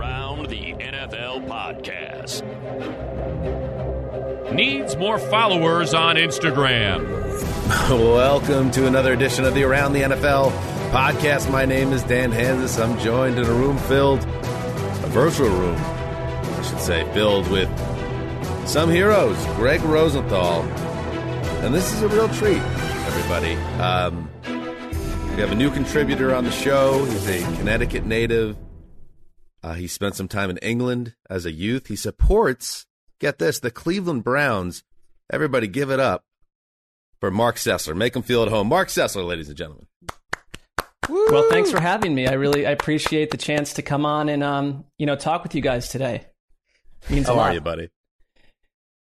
Around the NFL podcast. Needs more followers on Instagram. Welcome to another edition of the Around the NFL podcast. My name is Dan Hanzus. I'm joined in a room filled, a virtual room, I should say, filled with some heroes. Gregg Rosenthal. And this is a real treat, everybody. Um, we have a new contributor on the show. He's a Connecticut native. Uh, he spent some time in England as a youth. He supports, get this, the Cleveland Browns. Everybody give it up for Marc Sessler. Make him feel at home. Marc Sessler, ladies and gentlemen. Well, thanks for having me. I really I appreciate the chance to come on and um, you know, talk with you guys today. Means a How lot. are you, buddy?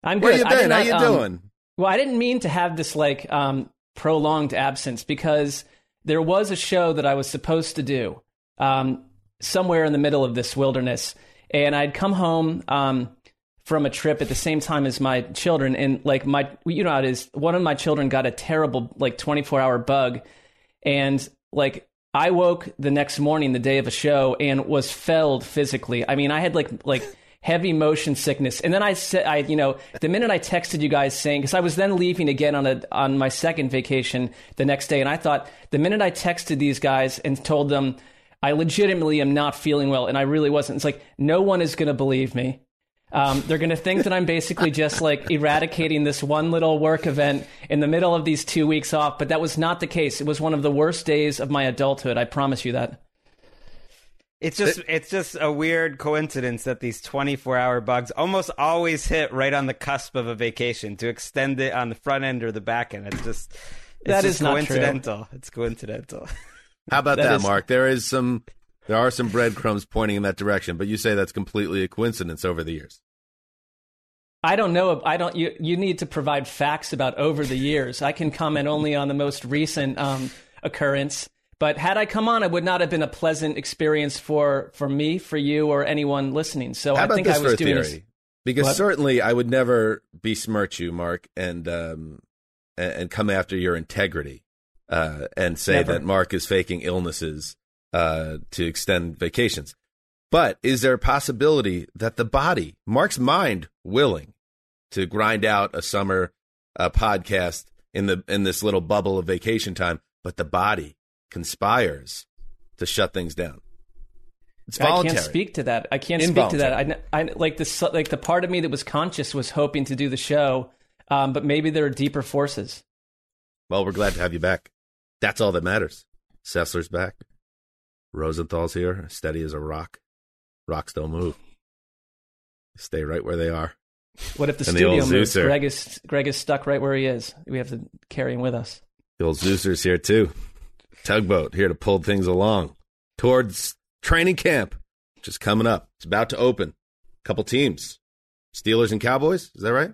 I'm Where good. you I did been? How not, you um, doing? Well, I didn't mean to have this like um, prolonged absence because there was a show that I was supposed to do um, somewhere in the middle of this wilderness, and I'd come home um, from a trip at the same time as my children, and like my, you know how it is. One of my children got a terrible like 24 hour bug, and like I woke the next morning, the day of a show, and was felled physically. I mean, I had like like heavy motion sickness, and then I said, I you know, the minute I texted you guys saying, because I was then leaving again on a on my second vacation the next day, and I thought the minute I texted these guys and told them I legitimately am not feeling well, and I really wasn't. It's like no one is going to believe me. Um, they're going to think that I'm basically just like eradicating this one little work event in the middle of these two weeks off, but that was not the case. It was one of the worst days of my adulthood. I promise you that. It's just it's just a weird coincidence that these 24-hour bugs almost always hit right on the cusp of a vacation to extend it on the front end or the back end. It's just it's That just is not true. coincidental. It's coincidental. How about That that, is- Marc? There is some, there are some breadcrumbs pointing in that direction, but you say that's completely a coincidence over the years. I don't know. I don't. You you need to provide facts about over the years. I can comment only on the most recent um, occurrence. But had I come on, it would not have been a pleasant experience for for me, for you, or anyone listening. So How I think this I was doing theory? this. Because What? certainly I would never besmirch you, Marc, and um, and come after your integrity uh, and say Never. that Marc is faking illnesses uh, to extend vacations. But is there a possibility that the body, Marc's mind, willing to grind out a summer uh, podcast in the in this little bubble of vacation time, but the body conspires to shut things down? It's voluntary. I can't speak to that. I can't speak to that. I, I like the like the part of me that was conscious was hoping to do the show, um, but maybe there are deeper forces. Well, we're glad to have you back. That's all that matters. Sessler's back. Rosenthal's here, steady as a rock. Rocks don't move. Stay right where they are. What if the And studio old moves? Zeuser. Greg is Greg is stuck right where he is. We have to carry him with us. The old Zeuser's here too. Tugboat here to pull things along towards training camp, which is coming up. It's about to open. Couple teams, Steelers and Cowboys. Is that right?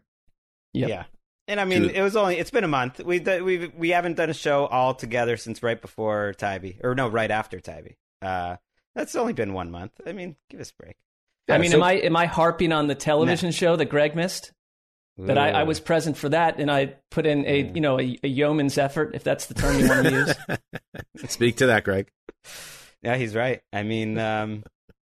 Yep. Yeah. And I mean, Dude. it was only it's been a month. We we we haven't done a show all together since right before Tybee or no, right after Tybee. Uh that's only been one month. I mean, give us a break. I mean, so- am I am I harping on the television show that Greg missed? That I, I was present for that, and I put in a you know a, a yeoman's effort, if that's the term you want to use. Speak to that, Greg. Yeah, he's right. I mean, um,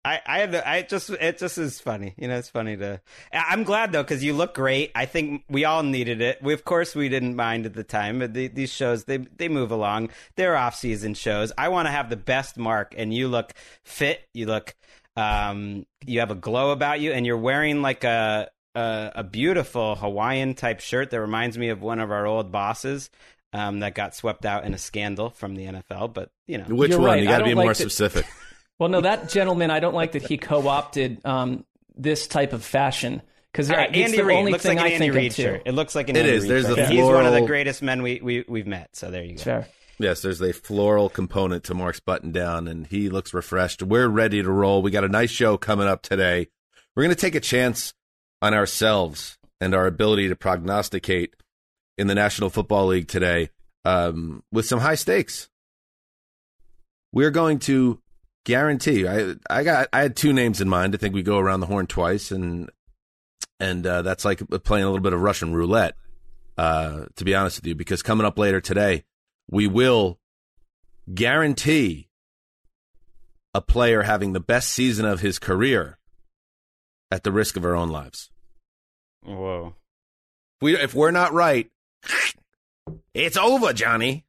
I, I, had, I just, it just is funny. You know, it's funny to. I- I'm glad though because you look great. I think we all needed it. We, of course, we didn't mind at the time, but the, these shows they they move along. They're off season shows. I want to have the best mark, and you look fit. You look, um, you have a glow about you, and you're wearing like a. A, a beautiful Hawaiian type shirt that reminds me of one of our old bosses um, that got swept out in a scandal from the NFL. But you know, Which You're one? right. You got to be like more that- specific. Well, no, that gentleman, I don't like that he co-opted um, this type of fashion because All right, it's Andy the Reid only looks thing like an I Andy think Reid of too. shirt. It looks like an It Andy is. Reid There's shirt. the And He's one of the greatest men we, we we've met. So there you go. fair. Yes, there's a floral component to Marc's button down, and he looks refreshed. We're ready to roll. We got a nice show coming up today. We're going to take a chance on ourselves and our ability to prognosticate in the National Football League today um, with some high stakes. We're going to guarantee. I I got I had two names in mind. I think we go around the horn twice, and and uh, that's like playing a little bit of Russian roulette. Uh, to be honest with you, because coming up later today, we will guarantee a player having the best season of his career at the risk of our own lives. Whoa. If, we, if we're not right, it's over, Johnny.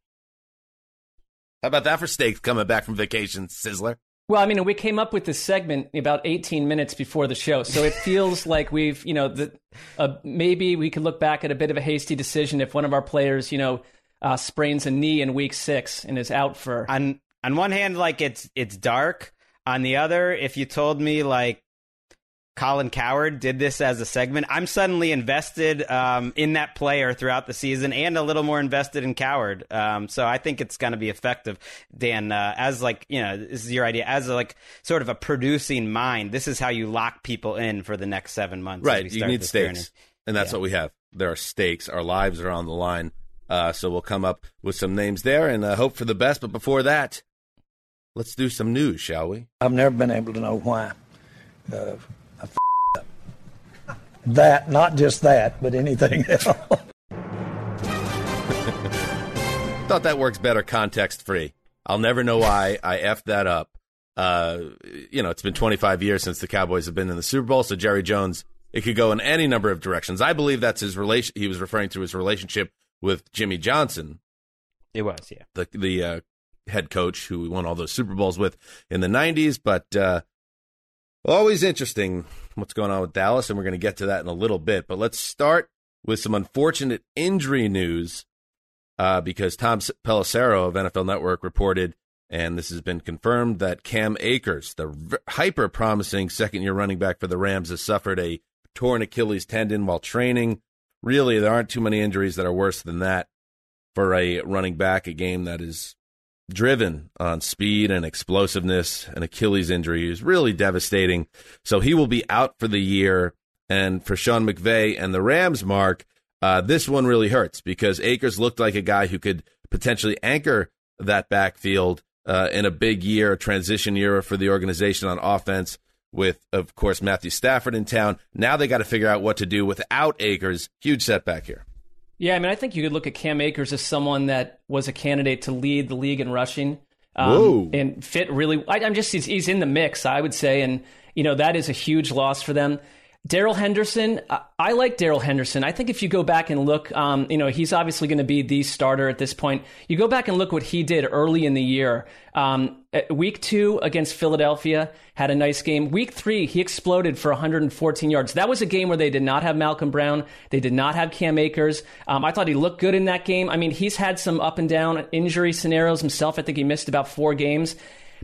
How about that for steaks coming back from vacation, Sizzler? Well, I mean, we came up with this segment about 18 minutes before the show, so it feels like we've, you know, the, uh, maybe we could look back at a bit of a hasty decision if one of our players, you know, uh, sprains a knee in week six and is out for. On on one hand, like it's it's dark. On the other, if you told me like Colin Cowherd did this as a segment, I'm suddenly invested um, in that player throughout the season and a little more invested in Cowherd. Um, so I think it's going to be effective, Dan. Uh, as like you know, this is your idea as a, like sort of a producing mind. This is how you lock people in for the next seven months. Right. You need stakes. journey. And that's Yeah. what we have. There are stakes. Our lives are on the line. Uh, so we'll come up with some names there and uh, hope for the best. But before that, let's do some news, shall we? I've never been able to know why. I f- up. That, not just that, but anything else. Thought that works better context free. I'll never know why I effed that up. Uh, you know, it's been 25 years since the Cowboys have been in the Super Bowl, so Jerry Jones, it could go in any number of directions. I believe that's his relation. He was referring to his relationship with Jimmy Johnson, It was, yeah. the the uh, head coach who we won all those Super Bowls with in the 90s. But uh, always interesting what's going on with Dallas, and we're going to get to that in a little bit. But let's start with some unfortunate injury news uh, because Tom Pelissero of NFL Network reported, and this has been confirmed, that Cam Akers, the hyper promising second year running back for the Rams, has suffered a torn Achilles tendon while training. Really, there aren't too many injuries that are worse than that for a running back, a game that is driven on speed and explosiveness. An Achilles injury is really devastating. So he will be out for the year. And for Sean McVay and the Rams, Mark, uh, this one really hurts because Akers looked like a guy who could potentially anchor that backfield uh, in a big year, a transition year for the organization on offense. With, of course, Matthew Stafford in town. Now they got to figure out what to do without Akers. Huge setback here. Yeah, I mean, I think you could look at Cam Akers as someone that was a candidate to lead the league in rushing. Um, And fit really. I, I'm just, he's, he's in the mix, I would say. And, you know, that is a huge loss for them. Darrell Henderson, I, like Darrell Henderson. I think if you go back and look, um, you know, he's obviously going to be the starter at this point. You go back and look what he did early in the year. Um, week two against Philadelphia, had a nice game. Week three, he exploded for 114 yards. That was a game where they did not have Malcolm Brown. They did not have Cam Akers. Um, I thought he looked good in that game. I mean, he's had some up and down injury scenarios himself. I think he missed about four games.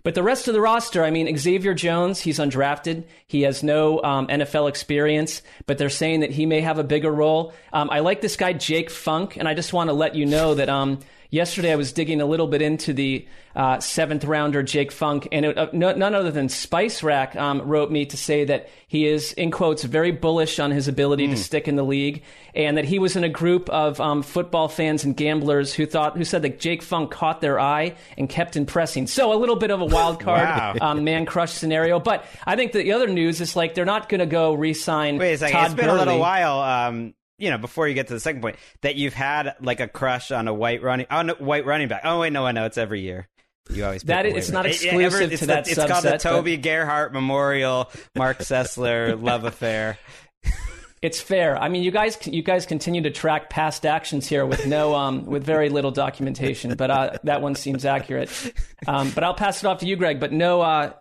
But the rest of the roster, I mean, Xavier Jones, he's undrafted. He has no um, NFL experience, but they're saying that he may have a bigger role. Um, I like this guy, Jake Funk, and I just want to let you know that um, yesterday I was digging a little bit into the uh, seventh rounder, Jake Funk, and it, uh, no, none other than Spice Rack um, wrote me to say that he is, in quotes, very bullish on his ability to stick in the league, and that he was in a group of um, football fans and gamblers who thought, who said that Jake Funk caught their eye and kept impressing. So a little bit of a wild card Wow. um, man crush scenario. But I think the other news is like they're not going to go re-sign Wait a second. Todd it's been Gurley. a little while. You know, before you get to the second point, that you've had like a crush on a white running on a white running back. Oh wait, no, I know it's every year. You always That is- it's not It- it- exclusive ever- to it's that the, It's called the subset, but- Toby Gerhart Memorial Marc Sessler love affair. It's fair. I mean, you guys, you guys continue to track past actions here with no, um, with very little documentation. But uh, that one seems accurate. Um, but I'll pass it off to you, Greg. But no, uh,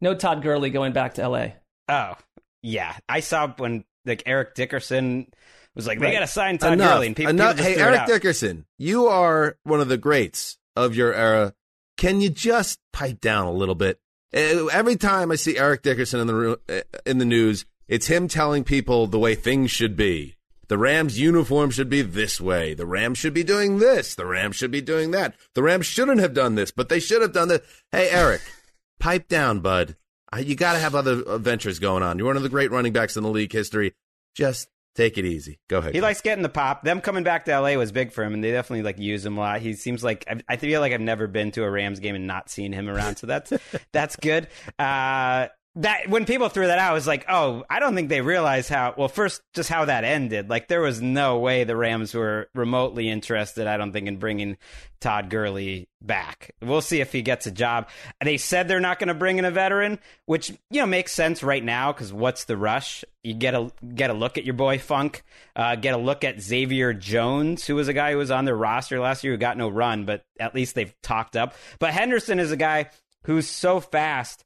no Todd Gurley going back to L.A. Oh yeah, I saw when like Eric Dickerson was like, they got to sign Todd enough. Gurley, and people, enough. people just hey, Eric. Dickerson, you are one of the greats of your era. Can you just pipe down a little bit? Uh, Every time I see Eric Dickerson in the uh, in the news, it's him telling people the way things should be. The Rams uniform should be this way. The Rams should be doing this. The Rams should be doing that. The Rams shouldn't have done this, but they should have done that. Hey, Eric, pipe down, bud. You got to have other adventures going on. You're one of the great running backs in the league history. Just take it easy. Go ahead. He likes getting the pop. Them coming back to LA was big for him, and they definitely like use him a lot. He seems like I, I feel like I've never been to a Rams game and not seen him around, so that's that's good. Uh, that when people threw that out, I was like, oh, I don't think they realize how. Well, first, just how that ended. Like there was no way the Rams were remotely interested. I don't think in bringing Todd Gurley back. We'll see if he gets a job. They said they're not going to bring in a veteran, which you know makes sense right now because what's the rush? You get a get a look at your boy Funk, uh, get a look at Xavier Jones, who was a guy who was on their roster last year who got no run, but at least they've talked up. But Henderson is a guy who's so fast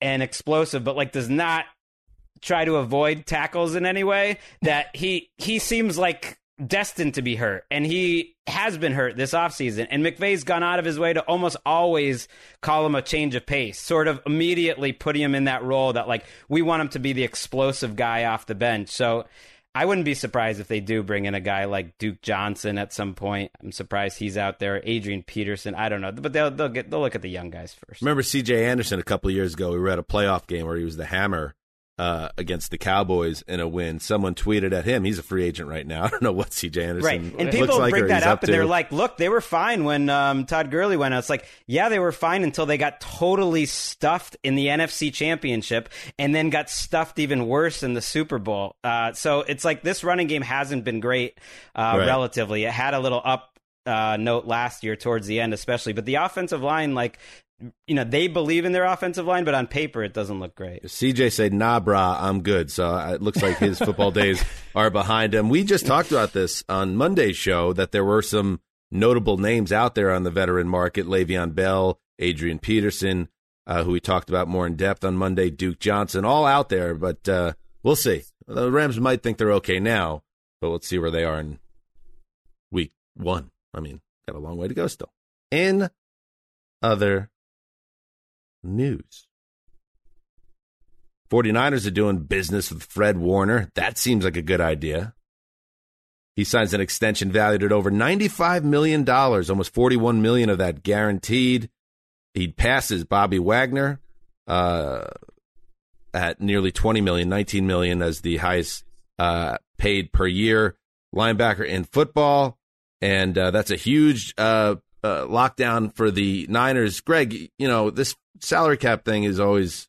and explosive, but like does not try to avoid tackles in any way. That he he seems like destined to be hurt, and he has been hurt this offseason. And McVay's gone out of his way to almost always call him a change of pace, sort of immediately putting him in that role that like we want him to be the explosive guy off the bench. So I wouldn't be surprised if they do bring in a guy like Duke Johnson at some point. I'm surprised he's out there. Adrian Peterson, I don't know, but they'll they'll get they'll look at the young guys first. Remember C.J. Anderson a couple years ago? We were at a playoff game where he was the hammer uh, against the Cowboys in a win. Someone tweeted at him. He's a free agent right now. I don't know what C.J. Anderson right, and people like bring that up, up and they're like, "Look, they were fine when um, Todd Gurley went out." It's like, yeah, they were fine until they got totally stuffed in the NFC Championship, and then got stuffed even worse in the Super Bowl. Uh, so it's like this running game hasn't been great uh, right. relatively. It had a little up uh, note last year towards the end, especially. But the offensive line, like you know, they believe in their offensive line, but on paper it doesn't look great. CJ said, "Nah, brah, I'm good." So uh, it looks like his football days are behind him. We just talked about this on Monday's show that there were some notable names out there on the veteran market: Le'Veon Bell, Adrian Peterson, uh, who we talked about more in depth on Monday, Duke Johnson, all out there. But uh, we'll see. The Rams might think they're okay now, but let's see where they are in week one. I mean, got a long way to go still. In other news. 49ers are doing business with Fred Warner. That seems like a good idea. He signs an extension valued at over $95 million, almost 41 million of that guaranteed. He passes Bobby Wagner uh, at nearly $20 million, $19 million as the highest uh, paid per year linebacker in football. And uh, that's a huge uh, lockdown for the Niners. Greg, you know, this salary cap thing is always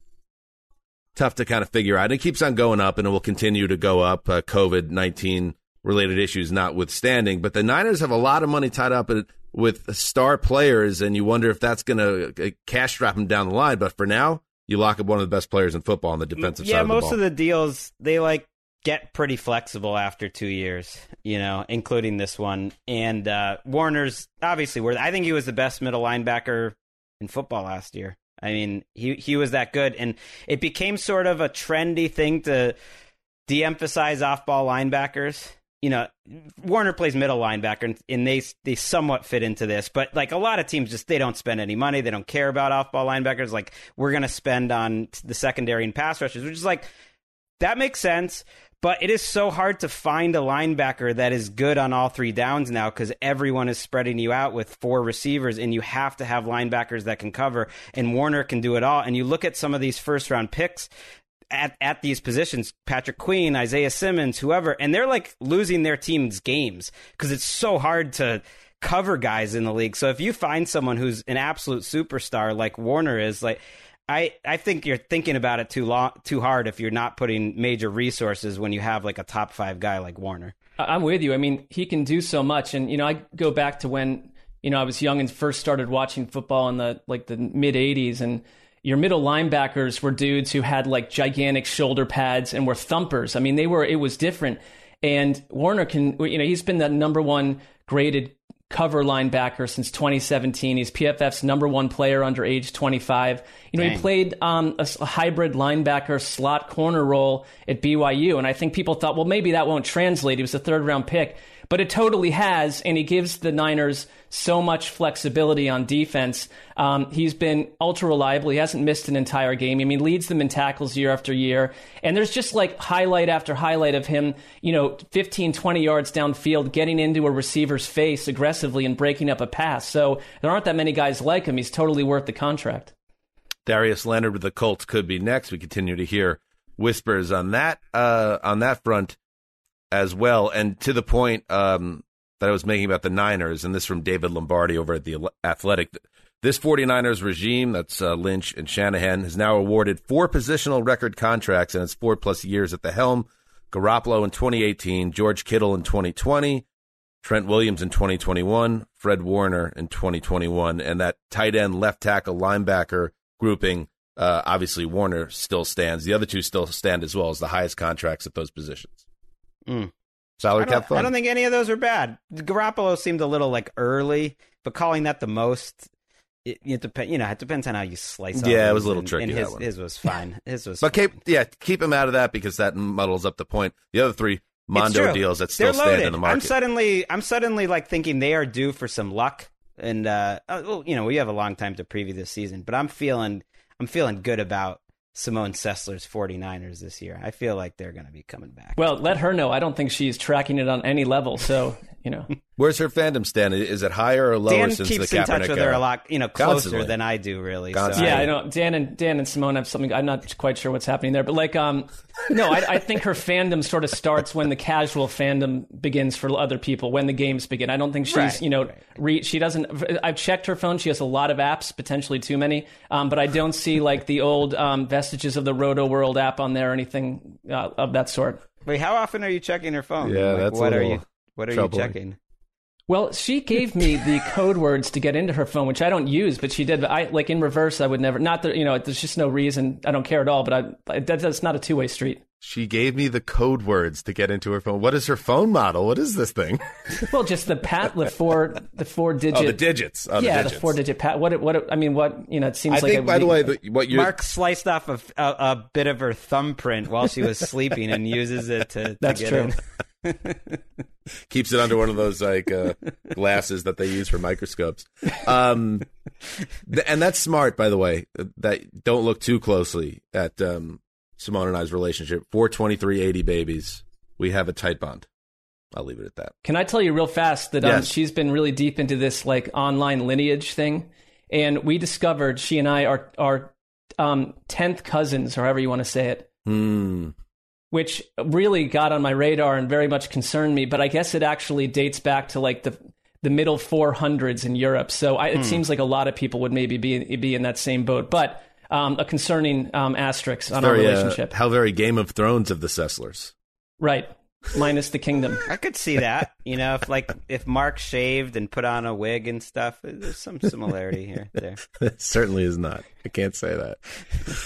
tough to kind of figure out. It keeps on going up and it will continue to go up, uh, COVID 19 related issues notwithstanding. But the Niners have a lot of money tied up with star players, and you wonder if that's going to uh, cash strap them down the line. But for now, you lock up one of the best players in football on the defensive yeah, side. Yeah, most of the deals they like get pretty flexible after two years, you know, including this one. And uh, Warner's obviously worth. I think he was the best middle linebacker in football last year. I mean, he he was that good, and it became sort of a trendy thing to de-emphasize off-ball linebackers. You know, Warner plays middle linebacker, and they they somewhat fit into this. But like a lot of teams, just they don't spend any money. They don't care about off-ball linebackers. Like we're going to spend on the secondary and pass rushers, which is like that makes sense. But it is so hard to find a linebacker that is good on all three downs now because everyone is spreading you out with four receivers, and you have to have linebackers that can cover. And Warner can do it all. And you look at some of these first round picks at, at these positions Patrick Queen, Isaiah Simmons, whoever, and they're like losing their team's games because it's so hard to cover guys in the league. So if you find someone who's an absolute superstar like Warner is, like, I, I think you're thinking about it too long, too hard if you're not putting major resources when you have like a top five guy like Warner. I'm with you. I mean, he can do so much, and you know, I go back to when you know I was young and first started watching football in the like the mid '80s, and your middle linebackers were dudes who had like gigantic shoulder pads and were thumpers. I mean, they were it was different. And Warner can, you know, he's been the number one graded cover linebacker since 2017. He's PFF's number one player under age 25. You know, Dang. he played um, a, a, hybrid linebacker slot corner role at BYU, and I think people thought, well, maybe that won't translate. He was a third round pick but it totally has, and he gives the Niners so much flexibility on defense. Um, he's been ultra reliable. He hasn't missed an entire game. I mean, leads them in tackles year after year. And there's just like highlight after highlight of him, you know, 15, 20 yards downfield, getting into a receiver's face aggressively and breaking up a pass. So there aren't that many guys like him. He's totally worth the contract. Darius Leonard with the Colts could be next. We continue to hear whispers on that uh, on that front as well. And to the point um, that I was making about the Niners, and this from David Lombardi over at the Athletic, This 49ers regime, that's uh, Lynch and Shanahan, has now awarded four positional record contracts in its four plus years at the helm. Garoppolo in 2018, George Kittle in 2020, Trent Williams in 2021, Fred Warner in 2021, and that tight end, left tackle, linebacker grouping. Uh, obviously, Warner still stands. The other two still stand as well as the highest contracts at those positions. Mm. Salary I don't, cap fund. I don't think any of those are bad. Garoppolo seemed a little like early, but calling that the most, it, it depends. You know, it depends on how you slice. Yeah, it was a little and- tricky, And his, his was fine. His was. But keep yeah, keep him out of that because that muddles up the point. The other three Mondo deals that still stand in the market. I'm suddenly, I'm suddenly like thinking they are due for some luck, and uh, uh, well, you know, we have a long time to preview this season, but I'm feeling, I'm feeling good about Simone Sessler's 49ers this year. I feel like they're going to be coming back. Well, let her know. I don't think she's tracking it on any level. So, you know, Where's her fandom stand? Is it higher or lower Dan since keeps the in Kaepernick touch with her a lot, you know, closer Constantly. than I do, really. So yeah, I- I know Dan and Dan and Simone have something. I'm not quite sure what's happening there, but like, um, no, I, I think her fandom sort of starts when the casual fandom begins for other people when the games begin. I don't think she's, Right, you know, right. re, she doesn't. I've checked her phone. She has a lot of apps, potentially too many, um, but I don't see like the old um, vestiges of the Rotoworld app on there or anything uh, of that sort. Wait, how often are you checking your phone? Yeah, Like, that's a what are little you? What are you checking? Well, she gave me the code words to get into her phone, which I don't use, but she did. But I like in reverse, I would never. Not that you know, there's just no reason. I don't care at all. But I that, that's not a two way street. She gave me the code words to get into her phone. What is her phone model? What is this thing? Well, just the pat, the four, the four digit. Oh, the digits. Oh, yeah, the, the four digit pat. What? What? I mean, what? You know, it seems I like. think, by would the way, the, what you're Marc sliced off a, a, a bit of her thumbprint while she was sleeping and uses it to. to That's get true. keeps it under one of those like uh, glasses that they use for microscopes. Um, th- and that's smart, by the way. That don't look too closely at um, Simone and I's relationship. Four twenty three eighty babies. We have a tight bond. I'll leave it at that. Can I tell you real fast that um, Yes. she's been really deep into this like online lineage thing, and we discovered she and I are are um, tenth cousins, or however you want to say it. Hmm. Which really got on my radar and very much concerned me. But I guess it actually dates back to like the the middle 400s in Europe. So I, Hmm. it seems like a lot of people would maybe be be in that same boat. But um, a concerning um, asterisk on our Very, uh, relationship, how very Game of Thrones of the Sesslers. right? Minus the kingdom. I could see that. You know, if like if Mark shaved and put on a wig and stuff, uh, there's some similarity here. There. It certainly is not. I can't say that.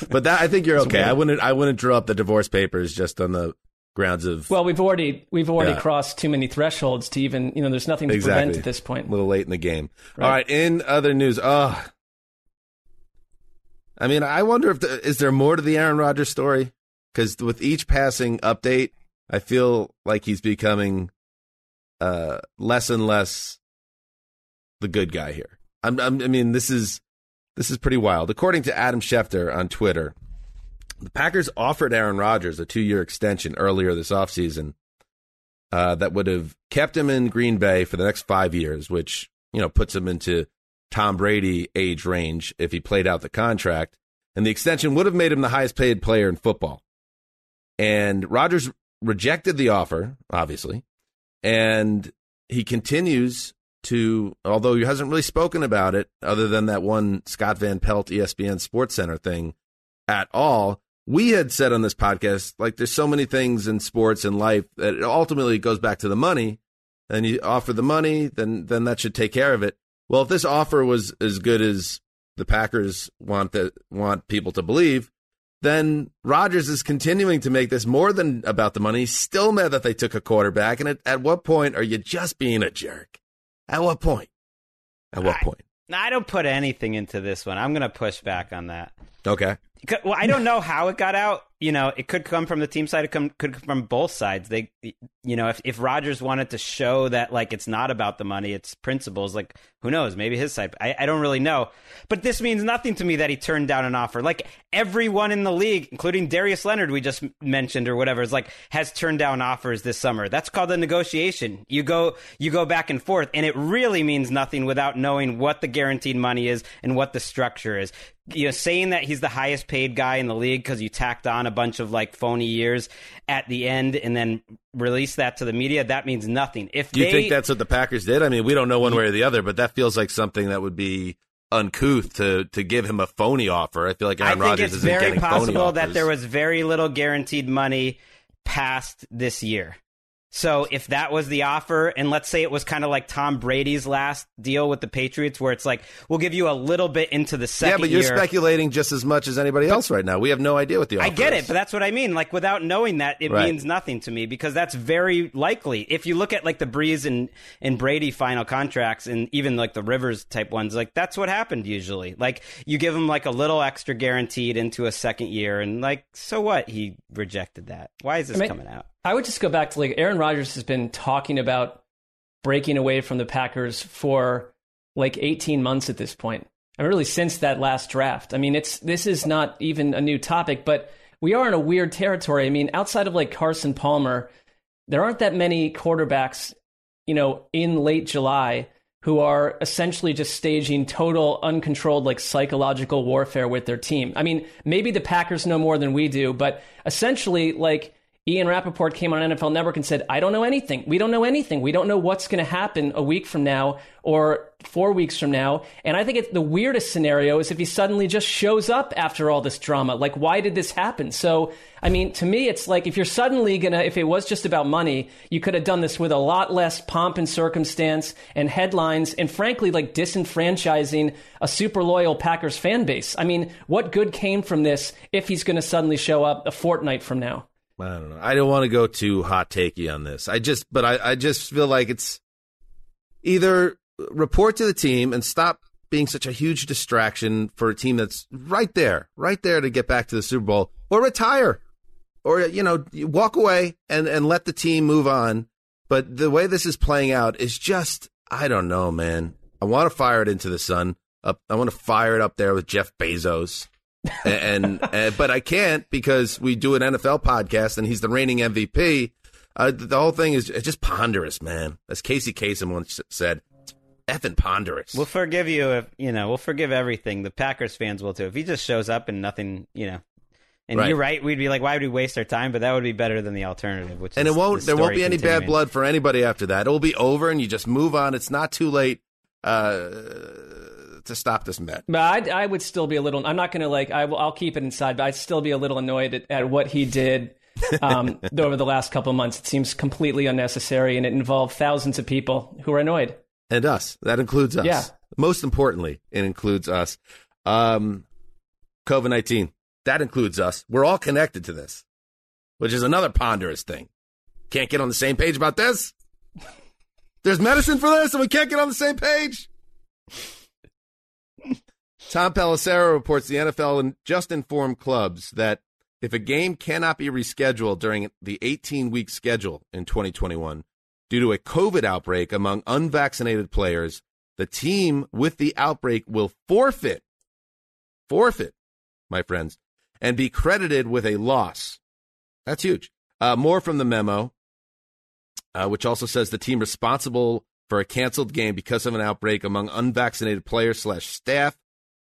But that I think you're okay. I wouldn't. I wouldn't draw up the divorce papers just on the grounds of Well, we've already we've already Yeah. crossed too many thresholds to even you know. There's nothing to exactly prevent at this point. A little late in the game. Right. All right. In other news, oh, I mean, I wonder if the, is there more to the Aaron Rodgers story? Because with each passing update, I feel like he's becoming uh, less and less the good guy here. I'm, I'm, I mean, this is this is pretty wild. According to Adam Schefter on Twitter, the Packers offered Aaron Rodgers a two-year extension earlier this offseason uh, that would have kept him in Green Bay for the next five years, which you know puts him into Tom Brady age range if he played out the contract, and the extension would have made him the highest paid player in football. And Rodgers rejected the offer, obviously, and he continues to, although he hasn't really spoken about it, other than that one Scott Van Pelt ESPN SportsCenter thing at all. We had said on this podcast, like there's so many things in sports and life that it ultimately goes back to the money. And you offer the money, then then that should take care of it. Well, if this offer was as good as the Packers want that want people to believe, then Rodgers is continuing to make this more than about the money. He's still mad that they took a quarterback. And at, at what point are you just being a jerk? At what point? At what I- point? I don't put anything into this one. I'm going to push back on that. Okay. Well, I don't know how it got out. You know, it could come from the team side. It come, could come from both sides. They, you know, if if Rodgers wanted to show that like it's not about the money, it's principles. Like who knows? Maybe his side. I, I don't really know. But this means nothing to me that he turned down an offer. Like everyone in the league, including Darius Leonard, we just mentioned or whatever, is like has turned down offers this summer. That's called a negotiation. You go you go back and forth, and it really means nothing without knowing what the guaranteed money is and what the structure is you know, saying that he's the highest paid guy in the league because you tacked on a bunch of like phony years at the end and then release that to the media, that means nothing. If Do you they, think that's what the Packers did? I mean, we don't know one way or the other, but that feels like something that would be uncouth to to give him a phony offer. I feel like Aaron I think Rodgers it's isn't very possible that there was very little guaranteed money past this year. So if that was the offer, and let's say it was kind of like Tom Brady's last deal with the Patriots, where it's like we'll give you a little bit into the second. yeah, second but you're year. speculating just as much as anybody else right now. We have no idea what the offer I get is. it, but that's what I mean. Like without knowing that, it Right. means nothing to me because that's very likely. If you look at like the Brees and, and Brady final contracts and even like the Rivers type ones, like that's what happened usually. Like you give him like a little extra guaranteed into a second year, and like so what? He rejected that. Why is this I mean- coming out? I would just go back to like Aaron Rodgers has been talking about breaking away from the Packers for like 18 months at this point. I mean, really since that last draft. I mean, it's this is not even a new topic, but we are in a weird territory. I mean, outside of like Carson Palmer, there aren't that many quarterbacks, you know, in late July who are essentially just staging total uncontrolled like psychological warfare with their team. I mean, maybe the Packers know more than we do, but essentially like Ian Rapoport came on NFL Network and said, I don't know anything. We don't know anything. We don't know what's going to happen a week from now or four weeks from now. And I think it's the weirdest scenario is if he suddenly just shows up after all this drama. Like, why did this happen? So, I mean, to me, it's like if you're suddenly going to, if it was just about money, you could have done this with a lot less pomp and circumstance and headlines and frankly, like disenfranchising a super loyal Packers fan base. I mean, what good came from this if he's going to suddenly show up a fortnight from now? I don't know. I don't want to go too hot takey on this. I just, but I, I just feel like it's either report to the team and stop being such a huge distraction for a team that's right there, right there to get back to the Super Bowl, or retire, or you know, walk away and and let the team move on. But the way this is playing out is just, I don't know, man. I want to fire it into the sun. Up, I want to fire it up there with Jeff Bezos and, and but I can't because we do an NFL podcast and he's the reigning MVP. Uh, the whole thing is just ponderous, man. As Casey Kasem once said, effing ponderous. We'll forgive you if you know. We'll forgive everything. The Packers fans will too. If he just shows up and nothing, you know. And Right. you're right. We'd be like, why would we waste our time? But that would be better than the alternative. Which and is it won't. the There won't be any bad blood for anybody after that. It will be over, and you just move on. It's not too late uh, to stop this bet. But I, I would still be a little. I'm not going to like. I will. I'll keep it inside. But I'd still be a little annoyed at, at what he did um, over the last couple of months. It seems completely unnecessary, and it involved thousands of people who are annoyed. and us. That includes us. Yeah. Most importantly, it includes us. Um, COVID nineteen. That includes us. We're all connected to this, which is another ponderous thing. Can't get on the same page about this. There's medicine for this, and we can't get on the same page. Tom Pelissero reports the NFL just informed clubs that if a game cannot be rescheduled during the 18 week schedule in 2021 due to a COVID outbreak among unvaccinated players, the team with the outbreak will forfeit, forfeit, my friends, and be credited with a loss. That's huge. Uh, more from the memo, uh, which also says the team responsible for a canceled game because of an outbreak among unvaccinated players slash staff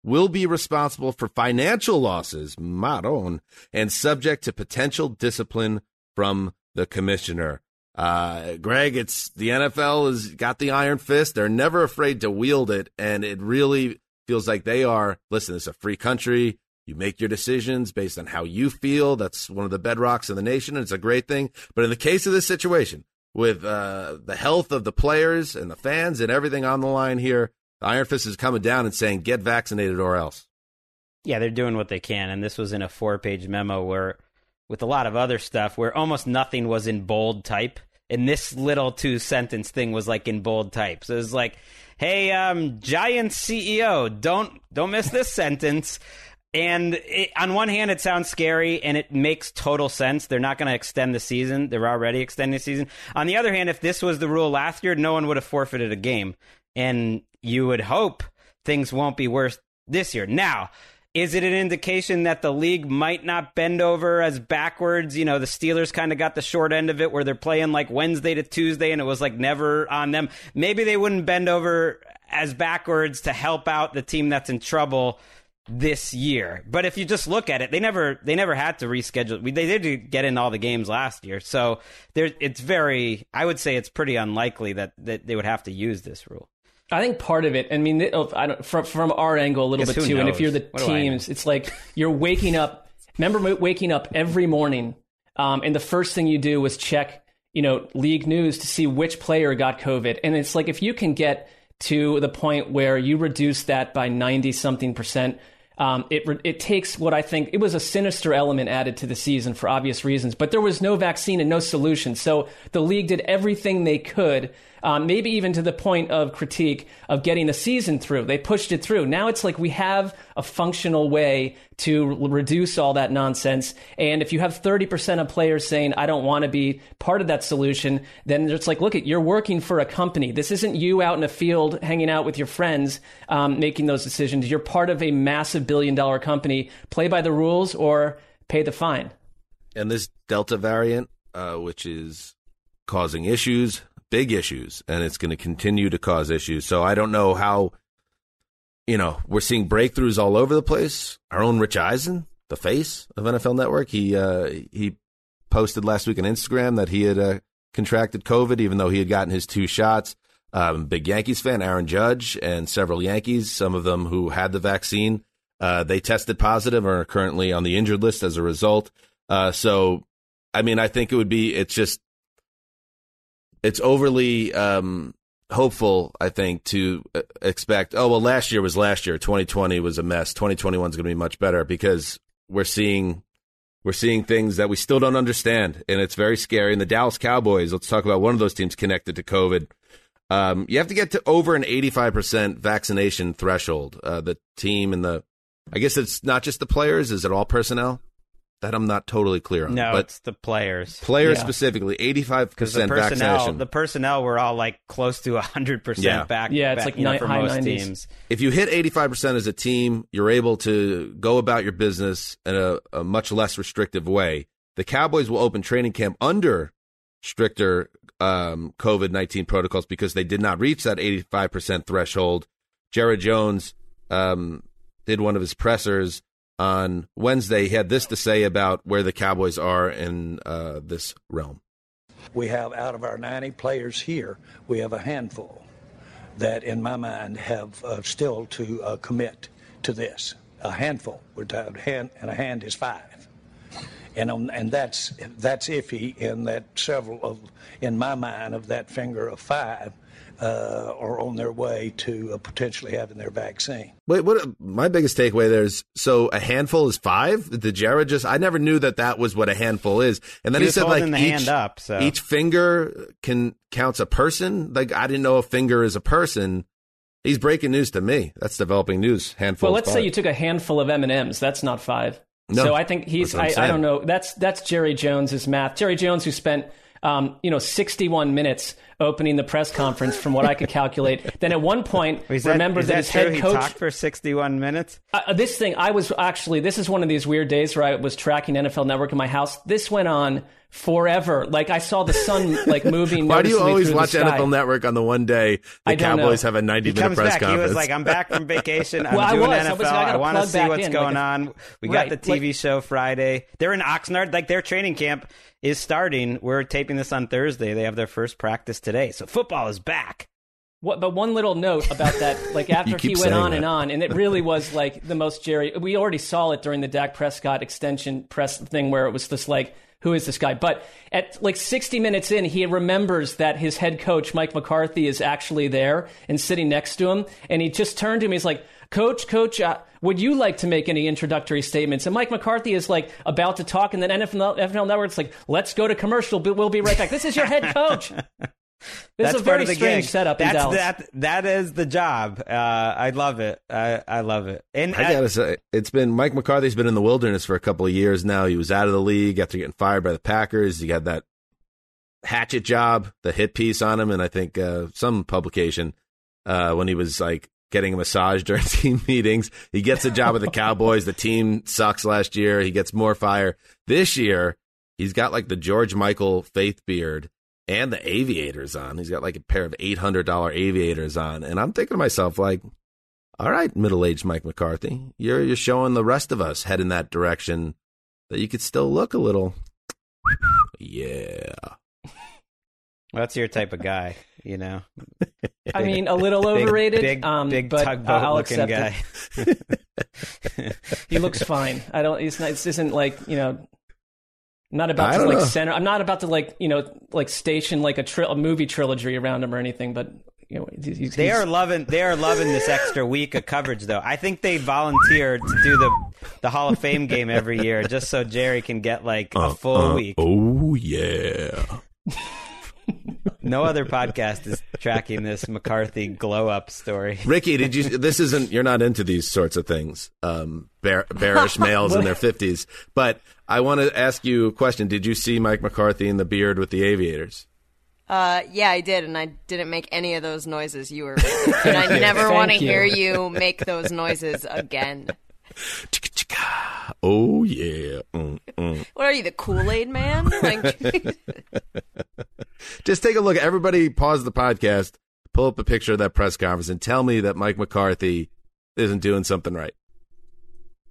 will be responsible for financial losses, maron, and subject to potential discipline from the commissioner. Uh, Greg, it's the NFL has got the iron fist. They're never afraid to wield it, and it really feels like they are. Listen, it's a free country. You make your decisions based on how you feel. That's one of the bedrocks of the nation, and it's a great thing. But in the case of this situation, with uh, the health of the players and the fans and everything on the line here, Iron Fist is coming down and saying, "Get vaccinated or else." Yeah, they're doing what they can, and this was in a four-page memo where, with a lot of other stuff, where almost nothing was in bold type, and this little two-sentence thing was like in bold type. So it was like, "Hey, um, Giants CEO, don't don't miss this sentence." And it, on one hand, it sounds scary and it makes total sense. They're not going to extend the season. They're already extending the season. On the other hand, if this was the rule last year, no one would have forfeited a game. And you would hope things won't be worse this year. Now, is it an indication that the league might not bend over as backwards? You know, the Steelers kind of got the short end of it where they're playing like Wednesday to Tuesday and it was like never on them. Maybe they wouldn't bend over as backwards to help out the team that's in trouble this year. But if you just look at it, they never they never had to reschedule. They did get in all the games last year, so there it's very. I would say it's pretty unlikely that that they would have to use this rule. I think part of it. I mean, oh, I don't, from from our angle a little bit too. And if you're the What do I know? teams, it's like you're waking up. Remember waking up every morning, um, and the first thing you do was check, you know, league news to see which player got COVID. And it's like if you can get to the point where you reduce that by ninety something percent. Um, it it takes what I think it was a sinister element added to the season for obvious reasons, but there was no vaccine and no solution. So the league did everything they could, um, maybe even to the point of critique of getting the season through. They pushed it through. Now it's like we have a functional way to reduce all that nonsense. And if you have 30% of players saying, I don't want to be part of that solution, then it's like, look, at you're working for a company. This isn't you out in a field hanging out with your friends um, making those decisions. You're part of a massive billion dollar company. Play by the rules or pay the fine. and this Delta variant, uh, which is causing issues, big issues, and it's going to continue to cause issues. So I don't know how, you know, we're seeing breakthroughs all over the place. Our own Rich Eisen, the face of NFL Network, he uh, he posted last week on Instagram that he had uh, contracted COVID, even though he had gotten his two shots. Um, big Yankees fan, Aaron Judge, and several Yankees, some of them who had the vaccine, uh, they tested positive and are currently on the injured list as a result. Uh, so, I mean, I think it would be, it's just, it's overly um, hopeful, I think, to uh, expect, oh, well, last year was last year. 2020 was a mess. 2021 is going to be much better because we're seeing. We're seeing things that we still don't understand, and it's very scary. And the Dallas Cowboys, let's talk about one of those teams connected to COVID. Um, you have to get to over an 85% vaccination threshold. Uh, the team and the, I guess it's not just the players. Is it all personnel? That I'm not totally clear on. No, but it's the players. players Yeah. specifically, 85% Because the personnel, vaccination. the personnel were all like close to hundred Yeah. percent back. Yeah, it's back, like you know, for high most 90s. teams. if you hit 85% as a team, you're able to go about your business in a, a much less restrictive way. The Cowboys will open training camp under stricter um, COVID 19 protocols because they did not reach that 85% threshold. Jerry Jones um, did one of his pressers on Wednesday. He had this to say about where the Cowboys are in uh, this realm. We have out of our 90 players here, we have a handful that, in my mind, have uh, still to uh, commit to this. A handful. We're hand, and a hand is five. And, and that's that's iffy in that several of, in my mind, of that finger of five uh, are on their way to uh, potentially having their vaccine. Wait, what? My biggest takeaway there is so a handful is five. Did Jerry just? I never knew that that was what a handful is. And then He he, said like holding the each, hand up, so- each finger can counts a person. Like I didn't know a finger is a person. He's breaking news to me. That's developing news. Handful. Well, let's say you took a handful of M and M's. That's not five. No, so I think he's. I'm I, I don't know. That's that's Jerry Jones's math. Jerry Jones, who spent um, you know 61 minutes opening the press conference, from what I could calculate. then at one point, Is that, remember is that, that his head He coach. talked for sixty-one minutes. Uh, this thing, I was actually, this is one of these weird days where I was tracking NFL Network in my house. This went on forever. Like I saw the sun like moving. Why do you always watch. NFL Network on the one day the I don't know. Cowboys have a 90 He minute comes press back. conference? He was like, "I'm back from vacation. I'm Well, I doing was. I NFL. was- I gotta want to see what's in, going like, on. We right, got the TV show Friday. They're in Oxnard. Like their training camp is starting. We're taping this on Thursday. They have their first practice today. So football is back. What, but one little note about that, like after he went on that. and on, and it really was like the most Jerry. We already saw it during the Dak Prescott extension press thing where it was just like, who is this guy? But at like 60 minutes in, he remembers that his head coach, Mike McCarthy, is actually there and sitting next to him. And he just turned to him. He's like, Coach, Coach, uh, would you like to make any introductory statements? And Mike McCarthy is like about to talk, and then NFL, NFL Network's like, let's go to commercial. but We'll be right back. This is your head coach. This That's is a part very of the strange gig. setup That's Dallas. that. That is the job. Uh, I love it. I, I love it. And I gotta say, it's been Mike McCarthy's been in the wilderness for a couple of years now. He was out of the league after getting fired by the Packers. He had that hatchet job, the hit piece on him, and I think uh, some publication uh, when he was like getting a massage during team meetings. He gets a job with the Cowboys. The team sucks last year. He gets more fire this year. He's got like the George Michael faith beard and the aviators on. He's got like a pair of eight hundred dollar aviators on, and I'm thinking to myself like. All right, middle-aged Mike McCarthy, you're you're showing the rest of us head in that direction that you could still look a little. Yeah, Well, that's your type of guy, you know. I mean, a little overrated, big, um, big but tugboat I'll looking accept guy. it. He looks fine. I don't. It's not. This isn't like you know. I'm not about I to like know. center. I'm not about to like you know like station like a, tri- a movie trilogy around him or anything. But you know, he's, he's, They are loving they are loving this extra week of coverage though. I think they volunteered to do the the Hall of Fame game every year just so Jerry can get like a full week. Oh yeah. No other podcast is tracking this McCarthy glow up story. Ricky, did you? This isn't. You're not into these sorts of things. Um, bear, bearish males in their fifties. But I want to ask you a question. Did you see Mike McCarthy in the beard with the Aviators? Uh, yeah, I did, and I didn't make any of those noises you were making. And I never want to hear you make those noises again. Chicka-chicka. Oh yeah. Mm, mm. What are you, the Kool Aid man? Like, Just take a look. Everybody, pause the podcast. Pull up a picture of that press conference and tell me that Mike McCarthy isn't doing something right.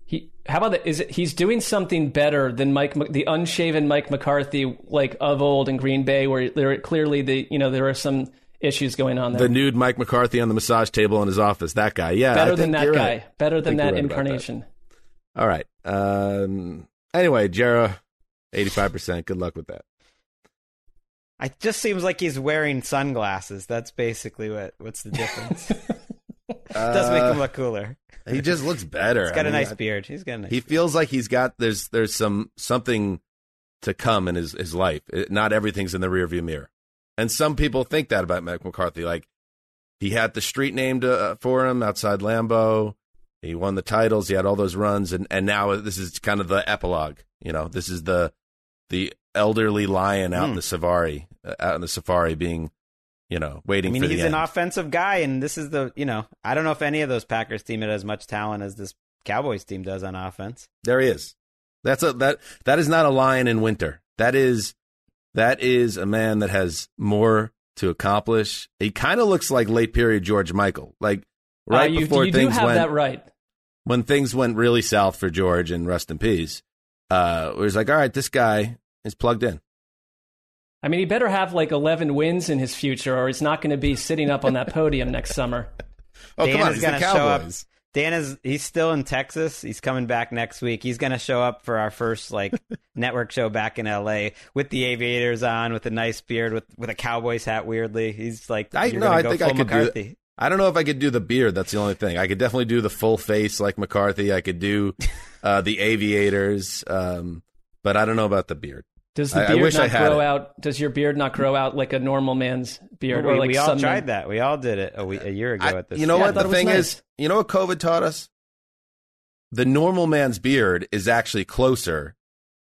He, how about that? Is it, he's doing something better than Mike, the unshaven Mike McCarthy, like of old in Green Bay, where there clearly the you know there are some issues going on there. The nude Mike McCarthy on the massage table in his office. That guy. Yeah. I better than think that guy. right. Better than that right about that. incarnation. All right. Um, anyway, Jerry, 85%. Good luck with that. It just seems like he's wearing sunglasses. That's basically what what's the difference. does make him look cooler. He just looks better. He's got I a mean, nice I- beard. He's got a nice He feels like he's got there's there's some something to come in his his life. It- not everything's in the rearview mirror, and some people think that about Mike McCarthy. Like he had the street named uh, for him outside Lambeau. He won the titles. He had all those runs, and and now this is kind of the epilogue. You know, this is the the elderly lion out in Hmm. the safari, uh, out in the safari, being you know waiting I mean, for he's the an end. offensive guy, and this is the you know I don't know if any of those Packers team had as much talent as this Cowboys team does on offense. There he is. That's a that that is not a lion in winter. That is that is a man that has more to accomplish. He kind of looks like late period George Michael. Like right Uh, you, before you do things have went that right. when things went really south for George and rest in peace. Uh it was like, all right, this guy is plugged in. I mean, he better have like 11 wins in his future, or he's not going to be sitting up on that podium next summer. Oh, Dan come on, is he's the gonna show up. Cowboys. Dan is he's still in Texas. He's coming back next week. He's going to show up for our first like network show back in LA with the aviators on, with a nice beard, with with a Cowboys hat. Weirdly, he's like, I you're no, gonna I think I could do McCarthy. I don't know if I could do the beard. That's the only thing. I could definitely do the full face like McCarthy. I could do uh, the aviators, um, but I don't know about the beard. Does the I- I beard wish I not had grow it. out? Does your beard not grow out like a normal man's beard, we, or like we all tried men- that. We all did it a, we, a year ago I- at this. you know Yeah, what thought the thing nice. is? You know what COVID taught us? The normal man's beard is actually closer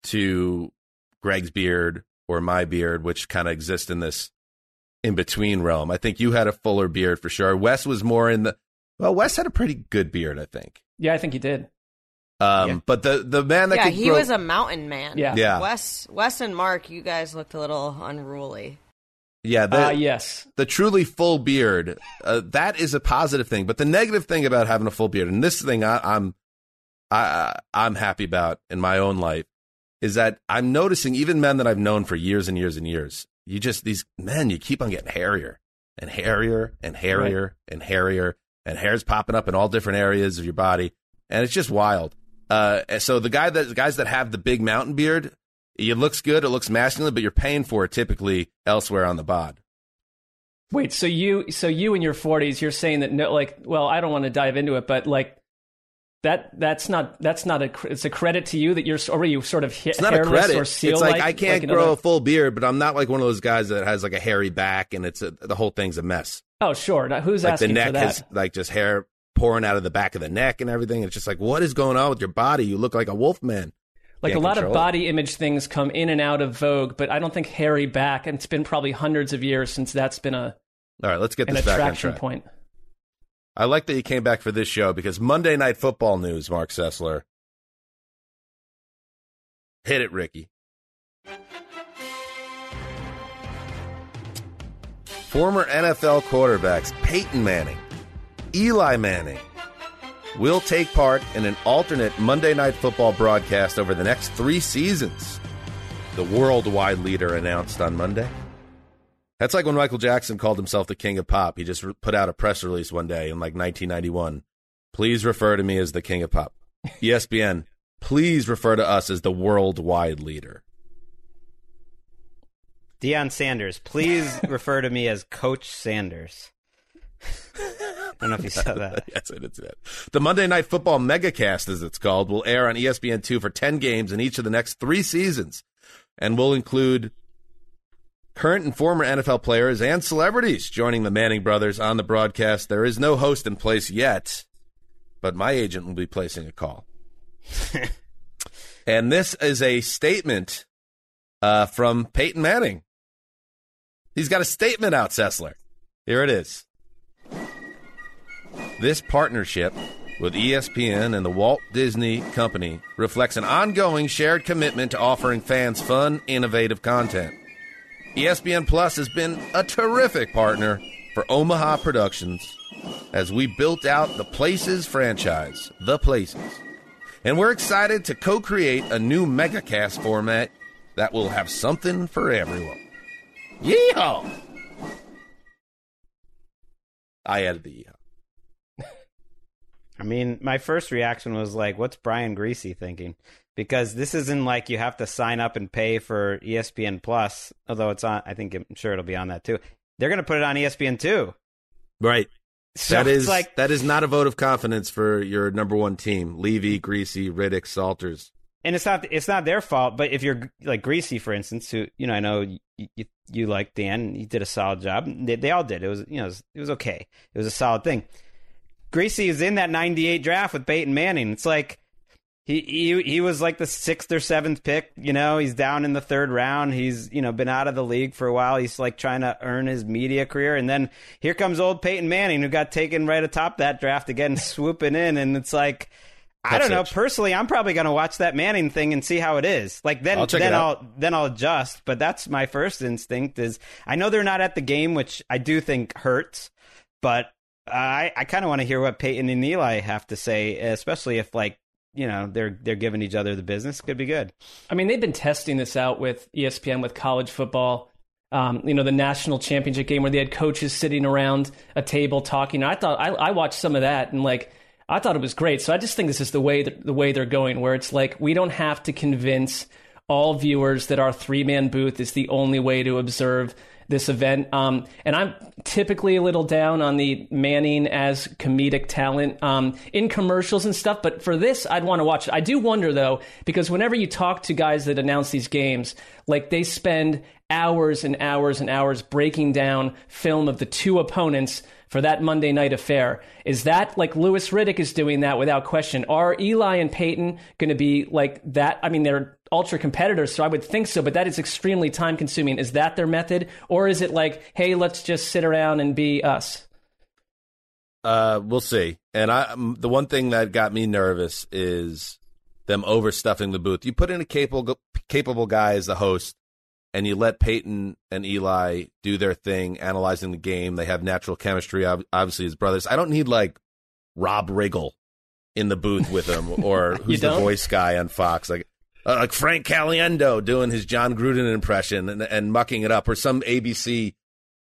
to Gregg's beard or my beard, which kind of exists in this in between realm. I think you had a fuller beard for sure. Wes was more in the well. Wes had a pretty good beard, I think. Yeah, I think he did. Um, Yeah. But the the man that yeah, could he grow- was a mountain man. Yeah. yeah Wes, Wes and Marc, you guys looked a little unruly. yeah the, Uh, yes. the truly full beard uh, that is a positive thing but the negative thing about having a full beard and this thing I, i'm I, i'm happy about in my own life is that i'm noticing even men that i've known for years and years and years you just these men you keep on getting hairier and hairier and hairier and hairier and hair's popping up in all different areas of your body and it's just wild uh, so the guy that the guys that have the big mountain beard it looks good it looks masculine but you're paying for it typically elsewhere on the bod Wait, so you, so you in your 40s, you're saying that no, like, well, I don't want to dive into it, but like, that that's not that's not a it's a credit to you that you're already sort of hit, It's not a credit. or seal It's like, I can't grow another- a full beard, but I'm not like one of those guys that has like a hairy back and it's a, the whole thing's a mess. Oh, sure. Now, who's Like the asking for neck that? has like just hair pouring out of the back of the neck and everything. It's just like, what is going on with your body? You look like a wolf man. Like a Can't lot of control it. body image things come in and out of vogue, but I don't think hairy back, and it's been probably hundreds of years since that's been a All right, let's get an this back on track. point. I like that you came back for this show because Monday Night Football news, Marc Sessler. Hit it, Ricky. Former NFL quarterbacks Peyton Manning, Eli Manning will take part in an alternate Monday Night Football broadcast over the next three seasons. The worldwide leader announced on Monday. That's like when Michael Jackson called himself the king of pop. He just put out a press release one day in like 1991. Please refer to me as the king of pop. ESPN, please refer to us as the worldwide leader. Deion Sanders, please refer to me as Coach Sanders. I don't know if you saw that. yes, I did see that. The Monday Night Football Megacast, as it's called, will air on E ESPN2 for 10 games in each of the next three seasons and will include current and former NFL players and celebrities joining the Manning brothers on the broadcast. There is no host in place yet, but my agent will be placing a call. and this is a statement uh, from Peyton Manning. He's got a statement out, Sessler. Here it is. This partnership with ESPN and the Walt Disney Company reflects an ongoing shared commitment to offering fans fun, innovative content. ESPN Plus has been a terrific partner for Omaha Productions as we built out the Places franchise, The Places. And we're excited to co create a new megacast format that will have something for everyone. Yeehaw! I added the yeehaw. I mean, my first reaction was like, what's Brian Griese thinking? Because this isn't like you have to sign up and pay for ESPN Plus, although it's on, I think, I'm sure it'll be on that too. They're going to put it on ESPN too. Right. So that is like, that is not a vote of confidence for your number one team. Levy, Griese, Riddick, Salters. and it's not, it's not their fault, but if you're like Griese, for instance, who, you know, I know you, you, you like Dan, you did a solid job. They, they all did. It was, you know, it was, it was okay. It was a solid thing. Griese is in that 98 draft with Peyton Manning. It's like, he, he he was like the sixth or seventh pick. You know, he's down in the third round. He's you know been out of the league for a while. He's like trying to earn his media career, and then here comes old Peyton Manning, who got taken right atop that draft again, swooping in, and it's like. I don't know. It. Personally, I'm probably going to watch that Manning thing and see how it is. Like then, I'll then I'll then I'll adjust. But that's my first instinct. Is I know they're not at the game, which I do think hurts. But I I kind of want to hear what Peyton and Eli have to say, especially if like you know they're they're giving each other the business. Could be good. I mean, they've been testing this out with ESPN with college football. Um, you know, the national championship game where they had coaches sitting around a table talking. I thought I, I watched some of that and like I thought it was great. So I just think this is the way that, the way they're going, where it's like we don't have to convince all viewers that our three man booth is the only way to observe this event. Um, and I'm typically a little down on the Manning as comedic talent um, in commercials and stuff, but for this, I'd want to watch it. I do wonder though, because whenever you talk to guys that announce these games, like they spend hours and hours and hours breaking down film of the two opponents for that Monday night affair. Is that like Louis Riddick is doing that without question? Are Eli and Peyton going to be like that? I mean, they're ultra competitors, so I would think so, but that is extremely time consuming. Is that their method? Or is it like, hey, let's just sit around and be us? Uh, we'll see. And I, um, the one thing that got me nervous is them overstuffing the booth. You put in a capable capable guy as the host, and you let Peyton and Eli do their thing, analyzing the game. They have natural chemistry, obviously as brothers. I don't need like Rob Riggle in the booth with them, or who's the voice guy on Fox, like uh, like Frank Caliendo doing his Jon Gruden impression and, and mucking it up, or some ABC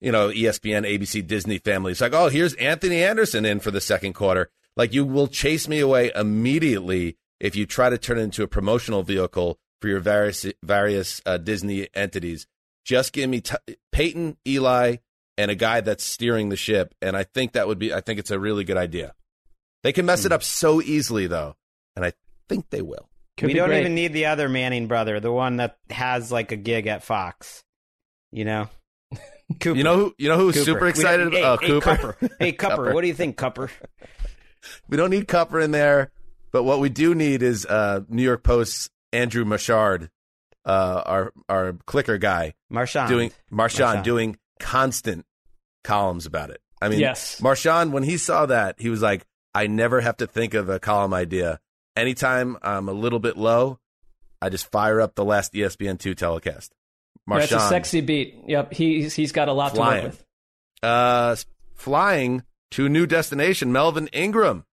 you know, ESPN, ABC, Disney family. It's like, oh, here's Anthony Anderson in for the second quarter. Like, you will chase me away immediately if you try to turn it into a promotional vehicle for your various various uh, Disney entities. Just give me t- Peyton, Eli, and a guy that's steering the ship, and I think that would be. I think it's a really good idea. They can mess it up so easily, though, and I think they will. Could we don't great. even need the other Manning brother, the one that has like a gig at Fox. You know, Cooper. You know who? You know who's Cooper. super excited? don't- Hey, oh, hey, Cooper. Cupper. Hey, Cupper. Cupper. What do you think, Cupper? We don't need Cupper in there, but what we do need is uh, New York Post's Andrew Marchand, uh, our our clicker guy, Marchand. doing Marchand, Marchand. doing constant columns about it. I mean, Yes. Marchand when he saw that, he was like, "I never have to think of a column idea. Anytime I'm a little bit low, I just fire up the last ESPN two telecast." Marchand, That's a sexy beat. Yep, he's he's got a lot Flying. to work with. uh, flying to a new destination, Melvin Ingram.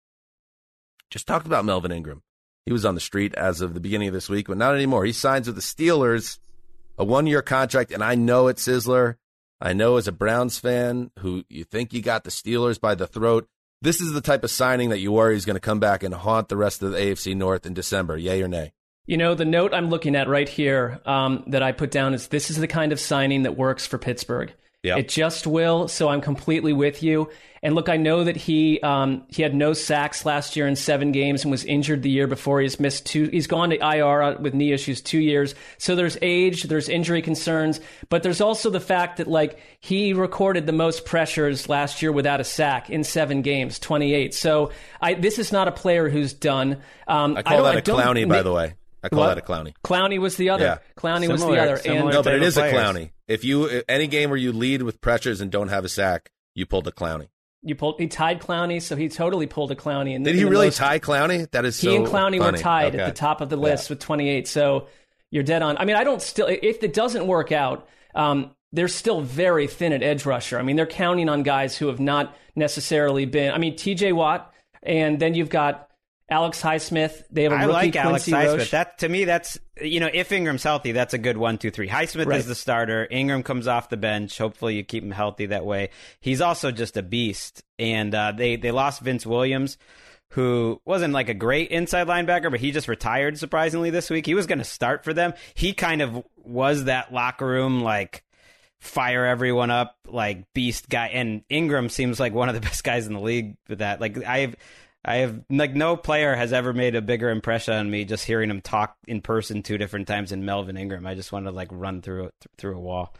Just talked about Melvin Ingram. He was on the street as of the beginning of this week, but not anymore. He signs with the Steelers, a one year contract, and I know it, Sizzler. I know as a Browns fan who you think you got the Steelers by the throat, this is the type of signing that you worry is going to come back and haunt the rest of the AFC North in December. Yay or nay? You know, the note I'm looking at right here um, that I put down is this is the kind of signing that works for Pittsburgh. Yep. It just will. So I'm completely with you. And look, I know that he um, he had no sacks last year in seven games and was injured the year before. He's missed two. He's gone to IR with knee issues two years. So there's age, there's injury concerns, but there's also the fact that like he recorded the most pressures last year without a sack in seven games, 28. So I, this is not a player who's done. Um, I call don't- that a don't- Clowney, by the way. I call What? that a clowny. Clowney was the other. Yeah. Clowney was the other. And No, but it is type of is a players. Clowney. If you any game where you lead with pressures and don't have a sack, you pulled a Clowney. you pulled. He tied Clowney, so he totally pulled a Clowney. And Did he really tie Clowney? That is so He and Clowney were tied Okay. at the top of the list with 28. So you're dead on. I mean, I don't still. If it doesn't work out, um, they're still very thin at edge rusher. I mean, they're counting on guys who have not necessarily been. I mean, T.J. Watt, and then you've got Alex Highsmith. They have a I rookie like Alex Quincy Highsmith. Roche. That to me, that's you know, if Ingram's healthy, that's a good one, two, three. Highsmith Right. is the starter. Ingram comes off the bench. Hopefully, you keep him healthy that way. He's also just a beast. And uh, they they lost Vince Williams, who wasn't like a great inside linebacker, but he just retired surprisingly this week. He was going to start for them. He kind of was that locker room like fire everyone up like beast guy and Ingram seems like one of the best guys in the league with that like I've I have like no player has ever made a bigger impression on me just hearing him talk in person two different times in Melvin Ingram. I just want to like run through through a wall.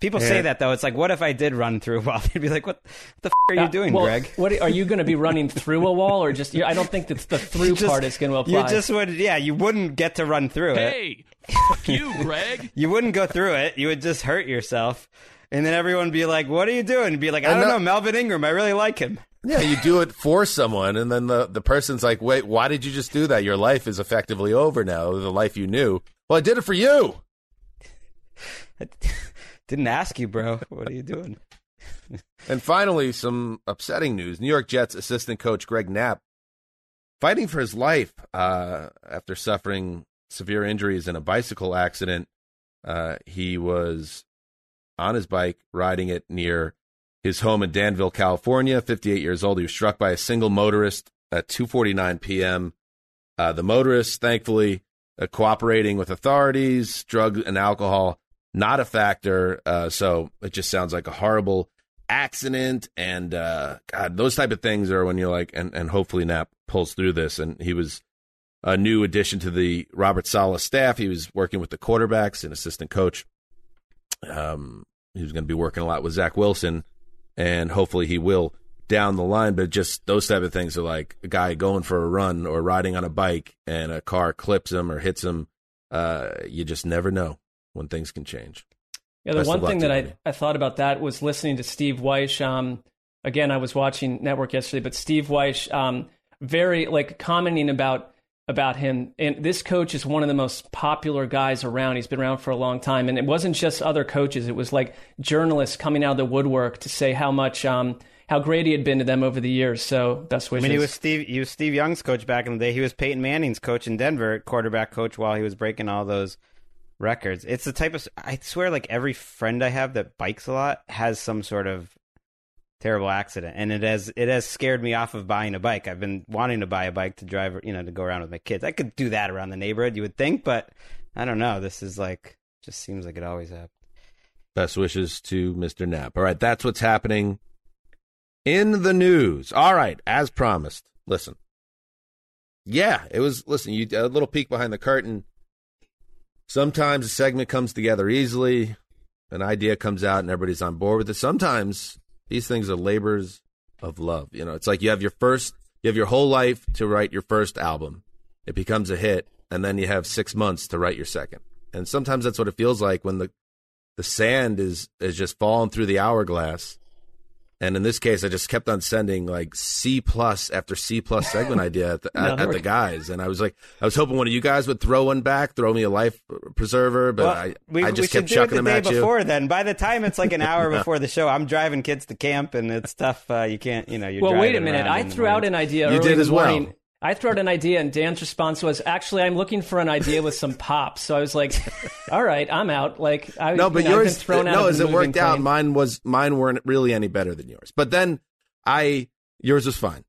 People say that though. It's like, what if I did run through a wall? They'd be like, "What the f- are you Uh, doing, well, Gregg?" What are you going to be running through a wall, or just? I don't think that the through Just- part is going to apply. You just would, yeah. You wouldn't get to run through it. Hey, fuck you, Gregg. You wouldn't go through it. You would just hurt yourself, and then everyone would be like, "What are you doing?" And be like, "I don't no- know, Melvin Ingram. I really like him." Yeah, you do it for someone, and then the, the person's like, wait, why did you just do that? Your life is effectively over now, the life you knew. Well, I did it for you. I didn't ask you, bro. What are you doing? And finally, some upsetting news. New York Jets assistant coach Greg Knapp fighting for his life uh, after suffering severe injuries in a bicycle accident. Uh, he was on his bike riding it near his home in Danville, California. 58 years old. He was struck by a single motorist at 2:49 p.m. Uh, the motorist, thankfully, uh, cooperating with authorities, drug and alcohol not a factor. Uh, so it just sounds like a horrible accident. And uh, God, those type of things are when you're like, and, and hopefully Knapp pulls through this. And he was a new addition to the Robert Saleh staff. He was working with the quarterbacks and assistant coach. Um, he was going to be working a lot with Zach Wilson, and hopefully he will down the line. But just those type of things are like a guy going for a run or riding on a bike and a car clips him or hits him. Uh, you just never know when things can change. Yeah, the Best one thing that I, I thought about that was listening to Steve Wyche. Um, again, I was watching Network yesterday, but Steve Wyche, um, very like commenting about about him. And this coach is one of the most popular guys around. He's been around for a long time, and it wasn't just other coaches. It was like journalists coming out of the woodwork to say how much um, how great he had been to them over the years. So best wishes. I mean, he was Steve. He was Steve Young's coach back in the day. He was Peyton Manning's coach in Denver, quarterback coach, while he was breaking all those records. It's the type of. I swear, like every friend I have that bikes a lot has some sort of terrible accident, and it has it has scared me off of buying a bike. I've been wanting to buy a bike to drive, you know, to go around with my kids. I could do that around the neighborhood, you would think, but I don't know. This is like just seems like it always happens. Best wishes to Mr. Knapp. All right, that's what's happening in the news. All right, as promised. Listen. Yeah, it was. Listen, you a little peek behind the curtain. Sometimes a segment comes together easily, an idea comes out, and everybody's on board with it. Sometimes these things are labors of love. You know, it's like you have your first, you have your whole life to write your first album. It becomes a hit, and then you have six months to write your second. And sometimes that's what it feels like when the the sand is is just falling through the hourglass. And in this case, I just kept on sending like C plus after C plus segment idea at the, No, at, at the guys, and I was like, I was hoping one of you guys would throw one back, throw me a life preserver, but Well, I, we, I we just should kept do it chucking the them day at you. before. Then by the time it's like an hour before the show, I'm driving kids to camp, and it's tough. Uh, you can't, you know. You're well, wait a minute. I threw out an idea. You did as well. morning, I threw out an idea, and Dan's response was, "Actually, I'm looking for an idea with some pop." So I was like, "All right, I'm out." Like, I no, but you know, yours. thrown out no, as it worked moving out, mine was mine weren't really any better than yours. But then I yours was fine.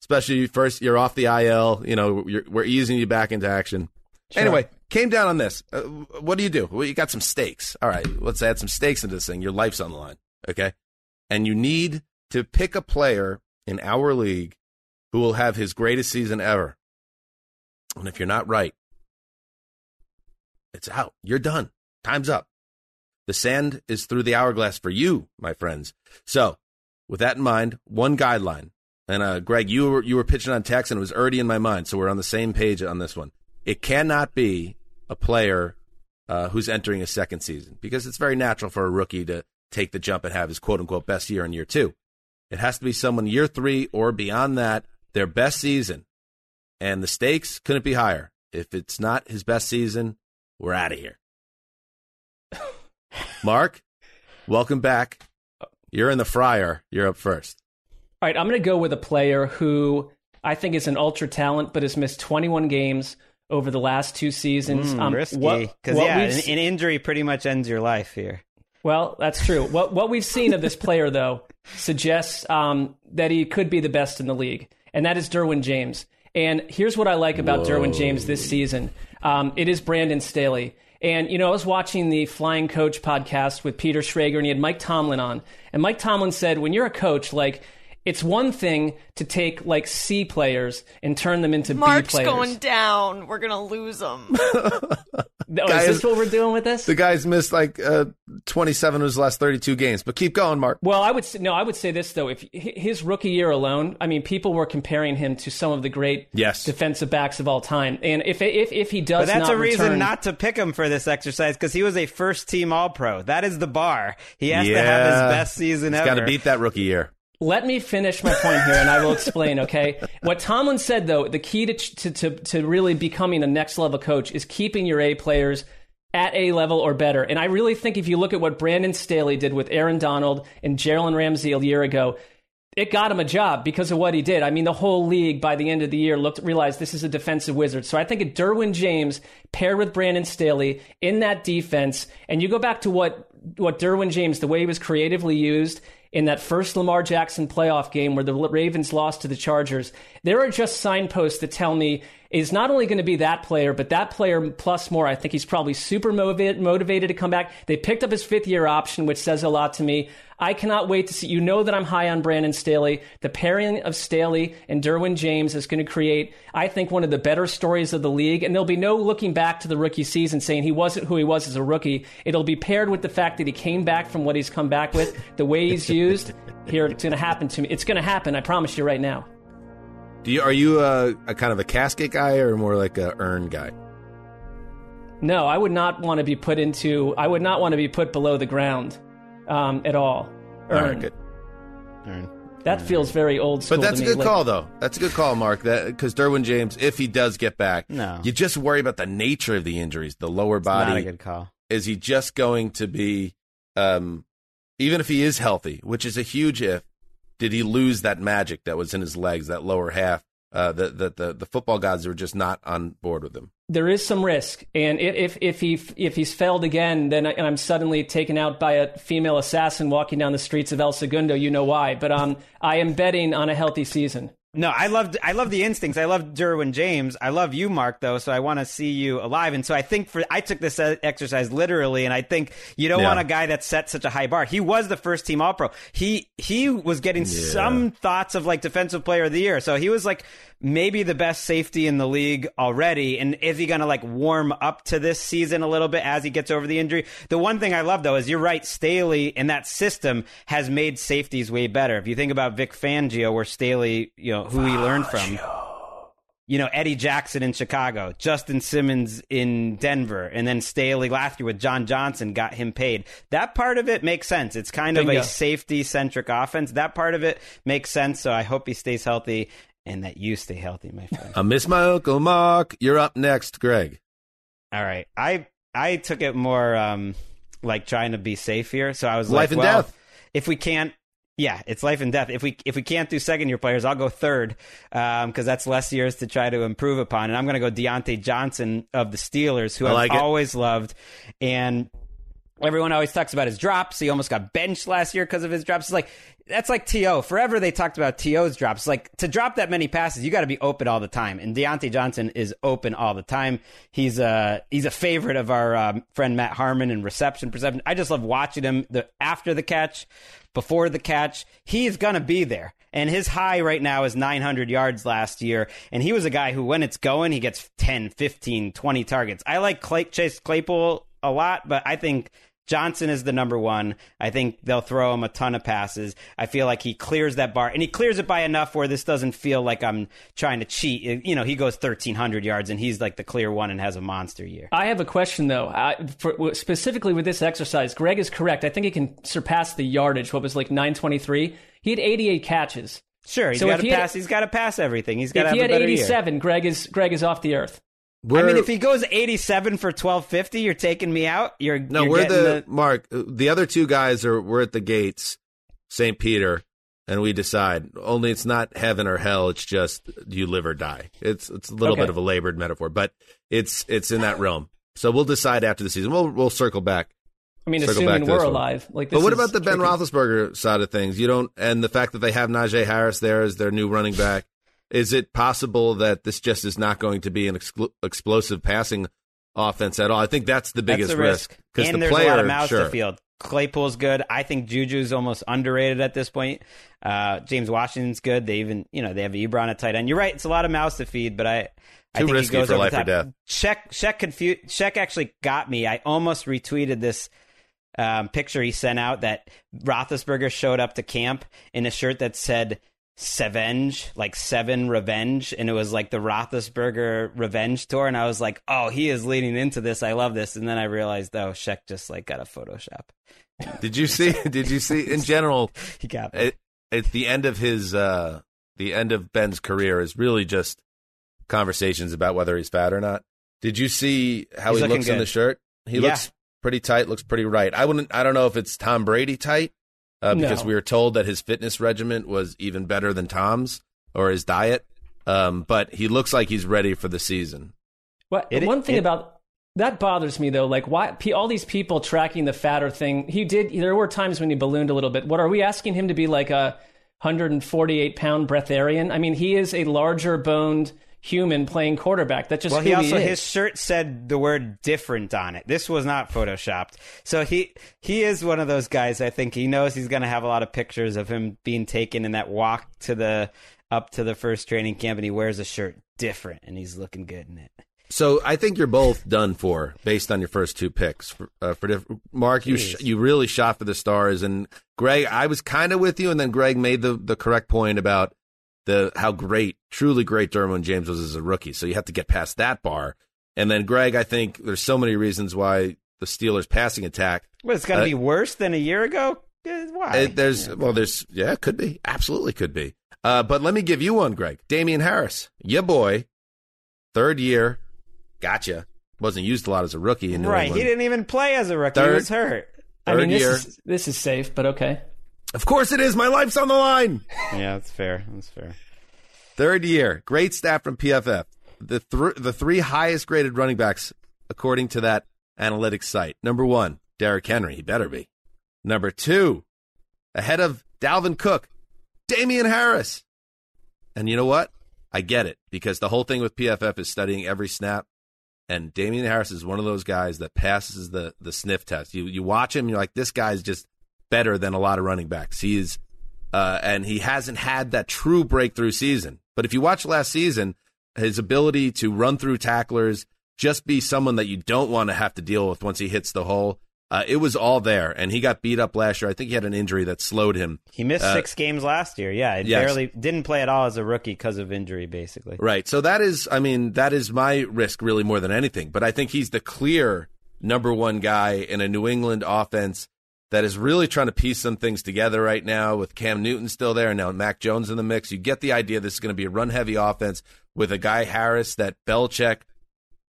Especially first, you're off the IL. You know, you're, we're easing you back into action. Anyway, came down on this. Uh, what do you do? Well, you got some stakes. All right, let's add some stakes into this thing. Your life's on the line. Okay, and you need to pick a player in our league who will have his greatest season ever. And if you're not right, it's out. You're done. Time's up. The sand is through the hourglass for you, my friends. So, with that in mind, one guideline. And uh, Gregg, you were you were pitching on text, and it was already in my mind, so we're on the same page on this one. It cannot be a player uh, who's entering a second season because it's very natural for a rookie to take the jump and have his quote unquote best year in year two. It has to be someone year three or beyond that, their best season, and the stakes couldn't be higher. If it's not his best season, we're out of here. Marc, welcome back. You're in the fryer. You're up first. All right, I'm going to go with a player who I think is an ultra talent, but has missed 21 games over the last two seasons. Mm, Um, risky. Because yeah, an, an injury pretty much ends your life here. Well, that's true. What what we've seen of this player, though, suggests um, that he could be the best in the league, and that is Derwin James. And here's what I like about Derwin James this season: um, it is Brandon Staley. And you know, I was watching the Flying Coach podcast with Peter Schrager, and he had Mike Tomlin on. And Mike Tomlin said, when you're a coach, like it's one thing to take like C players and turn them into B Marc's players. going down. We're gonna lose him. Oh, is this what we're doing with this? The guy's missed like uh, 27 of his last 32 games, but keep going, Mark. Well, I would say, no. I would say this though: if his rookie year alone, I mean, people were comparing him to some of the great Yes. defensive backs of all time. And if if if he does, But that's not a reason return- not to pick him for this exercise because he was a first team All Pro. That is the bar. He has to have his best season He's ever. got to beat that rookie year. Let me finish my point here, and I will explain. Okay, what Tomlin said though, the key to to to, to really becoming a next level coach is keeping your A players at A level or better. And I really think if you look at what Brandon Staley did with Aaron Donald and Jalen Ramsey a year ago, it got him a job because of what he did. I mean, the whole league by the end of the year looked realized this is a defensive wizard. So I think a Derwin James paired with Brandon Staley in that defense, and you go back to what what Derwin James, the way he was creatively used in that first Lamar Jackson playoff game where the Ravens lost to the Chargers. There are just signposts that tell me is not only going to be that player, but that player plus more. I think he's probably super motivated, motivated to come back. They picked up his fifth year option, which says a lot to me. I cannot wait to see. You know that I'm high on Brandon Staley. The pairing of Staley and Derwin James is going to create, I think, one of the better stories of the league. And there'll be no looking back to the rookie season saying he wasn't who he was as a rookie. It'll be paired with the fact that he came back from what he's come back with, the way he's used. Here, it's going to happen to me. It's going to happen. I promise you right now. Do you are you a, a kind of a casket guy or more like a urn guy? No, I would not want to be put into. I would not want to be put below the ground um, at all. All right, Earn. good. That feels very old school. But that's a to me. good Like, call, though. That's a good call, Marc. That because Derwin James, if he does get back, No. you just worry about the nature of the injuries, the lower body. Not body. a good call. Is he just going to be, um, even if he is healthy, which is a huge if? Did he lose that magic that was in his legs, that lower half? Uh, that the, the the football gods were just not on board with him. there is some risk, and if if he if he's failed again, then I, and I'm suddenly taken out by a female assassin walking down the streets of El Segundo. You know why? But um, I am betting on a healthy season. No, I loved I love the instincts. I love Derwin James. I love you, Marc, though. So I want to see you alive. And so I think for I took this exercise literally, and I think you don't Yeah. want a guy that set such a high bar. He was the first team All Pro. He he was getting some thoughts of like defensive player of the year. So he was like maybe the best safety in the league already. And is he going to like warm up to this season a little bit as he gets over the injury? The one thing I love though is you're right. Staley and that system has made safeties way better. If you think about Vic Fangio, where Staley, you know, who he learned from. You know, Eddie Jackson in Chicago, Justin Simmons in Denver, and then Staley last year with John Johnson got him paid. That part of it makes sense. It's kind of Bingo. a safety centric offense. That part of it makes sense. So I hope he stays healthy and that you stay healthy, my friend. I miss my uncle Mark. You're up next, Gregg. All right. I I took it more um like trying to be safe here. So I was Life like, and well, death. if we can't Yeah, it's life and death. If we if we can't do second year players, I'll go third because um, that's less years to try to improve upon. And I'm going to go Diontae Johnson of the Steelers, who I've it. always loved. And everyone always talks about his drops. He almost got benched last year because of his drops. It's like that's like To. Forever they talked about To's drops. Like to drop that many passes, you got to be open all the time. And Diontae Johnson is open all the time. He's a he's a favorite of our um, friend Matt Harmon in reception perception. I just love watching him the after the catch, before the catch. He's gonna be there. And his high right now is 900 yards last year. And he was a guy who, when it's going, he gets 10, 15, 20 targets. I like Clay, Chase Claypool a lot, but I think Johnson is the number one. I think they'll throw him a ton of passes. I feel like he clears that bar, and he clears it by enough where this doesn't feel like I'm trying to cheat. You know, he goes 1,300 yards, and he's like the clear one and has a monster year. I have a question though. I, for, specifically with this exercise, Gregg is correct. I think he can surpass the yardage. What was like 923? He had 88 catches. Sure, he's So got to he had- pass. he's got to pass everything. He's got to have a better year. 87, Gregg is Gregg is off the earth. I We're- mean, if he goes 87 for 1250, you're taking me out. You're No, you're we're getting the, Marc. The other two guys are we're at the gates, St. Peter, and we decide. Only it's not heaven or hell. It's just you live or die. It's it's a little Okay. bit of a labored metaphor, but it's it's in that realm. So we'll decide after the season. We'll we'll circle back. I mean, Circle back assuming we're one. alive. Like, But what about the Ben tricky. Roethlisberger side of things? You don't, and the fact that they have Najee Harris there as their new running back. Is it possible that this just is not going to be an exclu- explosive passing offense at all? I think that's the biggest That's risk. because And the there's player, a lot of mouths sure. to field. Claypool's good. I think Juju's almost underrated at this point. Uh, James Washington's good. They even, you know, they have a Ebron at tight end. You're right. It's a lot of mouths to feed, but I, I Too think risky he goes for over life or top. death. Check, check, confu- check actually got me. I almost retweeted this um, picture he sent out that Roethlisberger showed up to camp in a shirt that said Sevenge, like Seven Revenge, and it was like the Roethlisberger Revenge tour, and I was like, oh, he is leading into this. I love this, and then I realized, oh, Sheck just like got a Photoshop. Did you see? Did you see? In general, He got me. at, at the end of his, uh, the end of Ben's career is really just conversations about whether he's fat or not. Did you see how He's he looks in the shirt? He Yeah. looks pretty tight. Looks pretty right. I wouldn't. I don't know if it's Tom Brady tight uh, because No. we were told that his fitness regimen was even better than Tom's or his diet. Um, but he looks like he's ready for the season. What, It- one thing it- about that bothers me though, like why all these people tracking the fatter thing. He did. There were times when he ballooned a little bit. What are we asking him to be like a 148 pound breatharian? I mean, he is a larger boned human playing quarterback. That's just Well, who he also is. his shirt said the word different on it. This was not photoshopped. So he he is one of those guys. I think he knows he's going to have a lot of pictures of him being taken in that walk to the up to the first training camp, and he wears a shirt different, and he's looking good in it. So I think you're both done for based on your first two picks. For, uh, for diff- Mark, you sh- you really shot for the stars, and Gregg, I was kind of with you, and then Gregg made the the correct point about the how great, truly great Derwin James was as a rookie. So you have to get past that bar, and then Gregg, I think there's so many reasons why the Steelers' passing attack. What it's going to Uh, be worse than a year ago? Eh, Why? It, there's well, there's yeah, it could be, absolutely could be. Uh, but let me give you one, Gregg. Damien Harris, your boy, third year, gotcha. Wasn't used a lot as a rookie in New right. England. He didn't even play as a rookie. he was hurt. I mean, Third this year. is this is safe, but okay. Of course it is. My life's on the line. Yeah, that's fair. That's fair. Third year, great stat from PFF. The thr the three highest graded running backs according to that analytics site. Number one, Derrick Henry. He better be. Number two, ahead of Dalvin Cook, Damien Harris. And you know what? I get it because the whole thing with PFF is studying every snap. And Damien Harris is one of those guys that passes the the sniff test. You you watch him, you're like, this guy's just better than a lot of running backs. He is, uh, and he hasn't had that true breakthrough season. But if you watch last season, his ability to run through tacklers, just be someone that you don't want to have to deal with once he hits the hole, uh, it was all there. And he got beat up last year. I think he had an injury that slowed him. He missed Uh, six games last year. Yeah, he yes. barely didn't play at all as a rookie because of injury, basically. Right. So that is, I mean, that is my risk really more than anything. But I think he's the clear number one guy in a New England offense that is really trying to piece some things together right now with Cam Newton still there and now Mac Jones in the mix. You get the idea this is going to be a run heavy offense with a guy Harris that Belichick,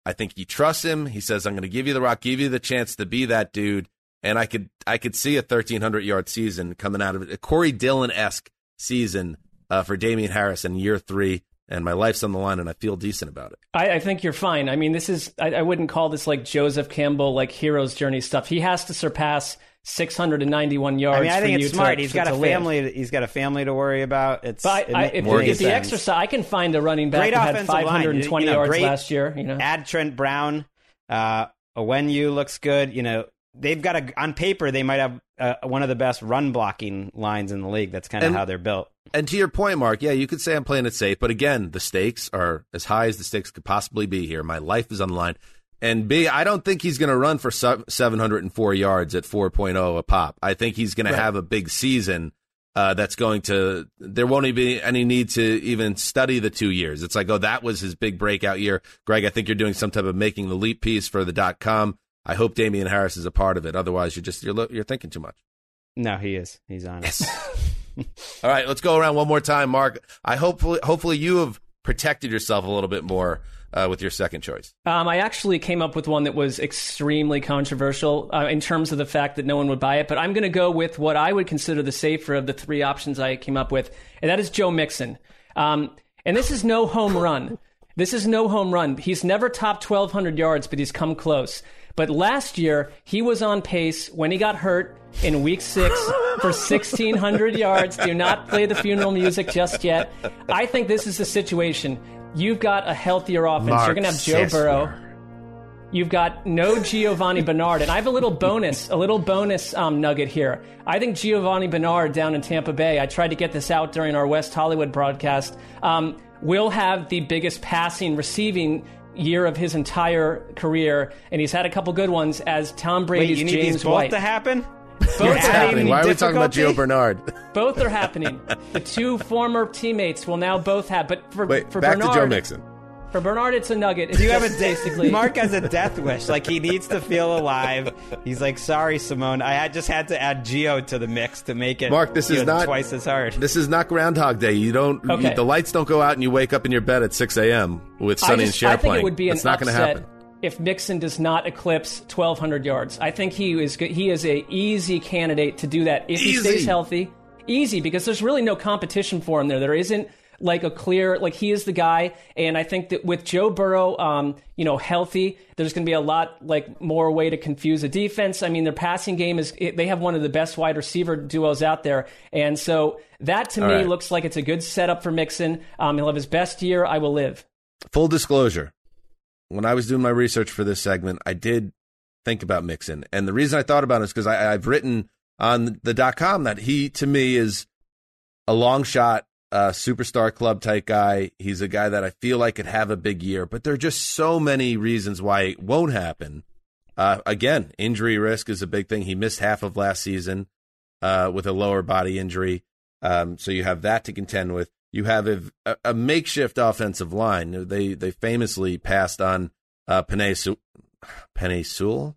I think he trusts him. He says, I'm going to give you the rock, give you the chance to be that dude. and I could I could see a 1300 yard season coming out of it, a Corey Dillon esque season uh, for Damien Harris in year three. And my life's on the line, and I feel decent about it. I, I think you're fine. I mean, this is I, I wouldn't call this like Joseph Campbell like hero's journey stuff. He has to surpass 691 yards. I mean, I think for it's smart. To, he's to, got to a live. family. He's got a family to worry about. It's But I, I, if, makes if the sense. exercise, I can find a running back Great that had offensive line. 520 You know, yards great- last year. You know, add Trent Brown. Uh, you looks good. You know, they've got a on paper they might have uh, one of the best run blocking lines in the league. That's kind of how they're built. And to your point, Marc, yeah, you could say I'm playing it safe, but again, the stakes are as high as the stakes could possibly be here. My life is on the line. And B, I don't think he's going to run for 704 yards at 4.0 a pop. I think he's going to have a big season uh, that's going to, there won't even be any need to even study the two years. It's like, oh, that was his big breakout year. Gregg, I think you're doing some type of making the leap piece for the dot com. I hope Damien Harris is a part of it. Otherwise, you're just, you're, you're thinking too much. No, he is. He's on it. All right, let's go around one more time, Marc. I hopefully, hopefully you have protected yourself a little bit more uh, with your second choice. Um, I actually came up with one that was extremely controversial uh, in terms of the fact that no one would buy it, but I'm going to go with what I would consider the safer of the three options I came up with, and that is Joe Mixon. Um, and this is no home run. This is no home run. He's never topped 1,200 yards, but he's come close. But last year, he was on pace when he got hurt in week six for 1,600 yards. Do not play the funeral music just yet. I think this is the situation. You've got a healthier offense. You're going to have Joe Burrow. You've got no Giovani Bernard, and I have a little bonus, a little bonus um, nugget here. I think Giovani Bernard down in Tampa Bay. I tried to get this out during our West Hollywood broadcast. Um, will have the biggest passing, receiving year of his entire career, and he's had a couple good ones as Tom Wait, Brady's you need James these both White. to happen? Both You're are What's adding happening? Why are we talking about Gio? Bernard? Both are happening. the two former teammates will now both have. But for Wait, for back Bernard, to Joe Mixon. for Bernard, it's a nugget. It's Do you have a basically Marc has a death wish. Like he needs to feel alive. He's like, sorry, Simone. I had just had to add Gio to the mix to make it. Marc, this is know, not- twice as hard. This is not Groundhog Day. You don't. Okay. You, the lights don't go out, and you wake up in your bed at 6 a.m. with Sunny I, and just, Cher I think playing. it would be an It's not going to happen. If Mixon does not eclipse 1,200 yards. I think he is he is a easy candidate to do that if he stays healthy. Easy because there's really no competition for him there. There isn't like a clear like he is the guy, and I think that with Joe Burrow, um, you know, healthy, there's going to be a lot like more way to confuse a defense. I mean, their passing game is they have one of the best wide receiver duos out there, and so that to All me right. looks like it's a good setup for Mixon. Um, he'll have his best year. I will live. Full disclosure: when I was doing my research for this segment, I did think about Mixon, and the reason I thought about it is because I've written on the dot com that he to me is a long shot, uh, superstar club type guy. He's a guy that I feel like could have a big year, but there are just so many reasons why it won't happen. Uh, again, injury risk is a big thing. He missed half of last season uh, with a lower body injury, um, so you have that to contend with. You have a, a, makeshift offensive line. They they famously passed on uh, Penei Su- Sewell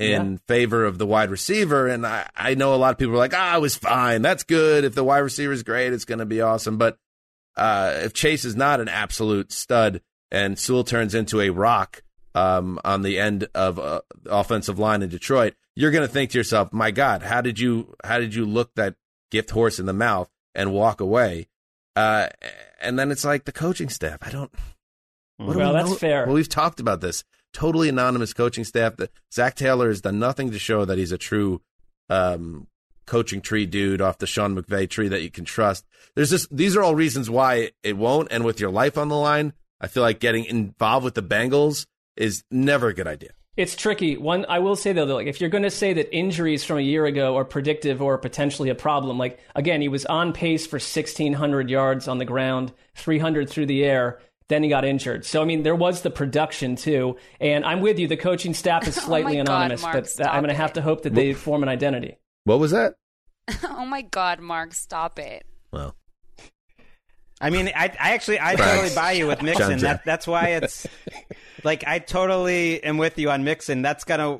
in favor of the wide receiver. And I, I know a lot of people are like, ah, it was fine. That's good. If the wide receiver is great, it's going to be awesome. But uh, if Chase is not an absolute stud and Sewell turns into a rock um, on the end of uh, offensive line in Detroit, you're going to think to yourself, my God, how did you how did you look that gift horse in the mouth and walk away? Uh, and then it's like the coaching staff. I don't. What do Well, we that's know? fair. Well, we've talked about this. Totally anonymous coaching staff. That Zac Taylor has done nothing to show that he's a true um, coaching tree dude off the Sean McVay tree that you can trust. There's just these are all reasons why it won't. And with your life on the line, I feel like getting involved with the Bengals is never a good idea. It's tricky. One, I will say though, that, like if you're going to say that injuries from a year ago are predictive or potentially a problem, like again, he was on pace for 1,600 yards on the ground, 300 through the air. Then he got injured. So I mean, there was the production too. And I'm with you. The coaching staff is Oh my slightly God, anonymous, Marc, but I'm going to have to hope that they form an identity. What was that? oh my God, Marc, stop it. Well, I mean, I, I actually, I Thanks. totally buy you with Mixon. That, that's why it's like I totally am with you on Mixon. That's gonna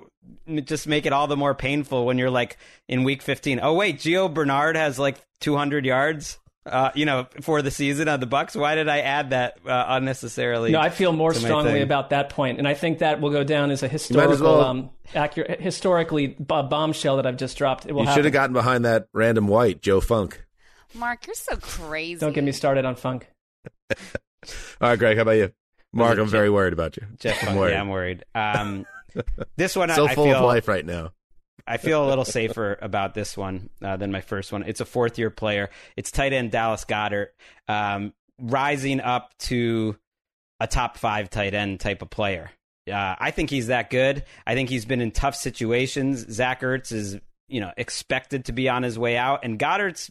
just make it all the more painful when you're like in week 15. Oh wait, Gio Bernard has like 200 yards. Uh, you know, for the season of the Bucs. Why did I add that uh, unnecessarily? No, I feel more strongly about that point, and I think that will go down as a might as historical, well- um, accurate, historically b- bombshell that I've just dropped. It will You should have gotten behind that random white Joe Funk. Marc, you're so crazy. Don't get me started on funk. All right, Gregg, how about you? Marc, I'm very worried about you. Jeff, I'm worried. yeah, I'm worried. Um, this one, so I, I feel of life right now. I feel a little safer about this one uh, than my first one. It's a fourth year player. It's tight end Dallas Goedert, um, rising up to a top five tight end type of player. Uh, I think he's that good. I think he's been in tough situations. Zach Ertz is, you know, expected to be on his way out, and Goedert's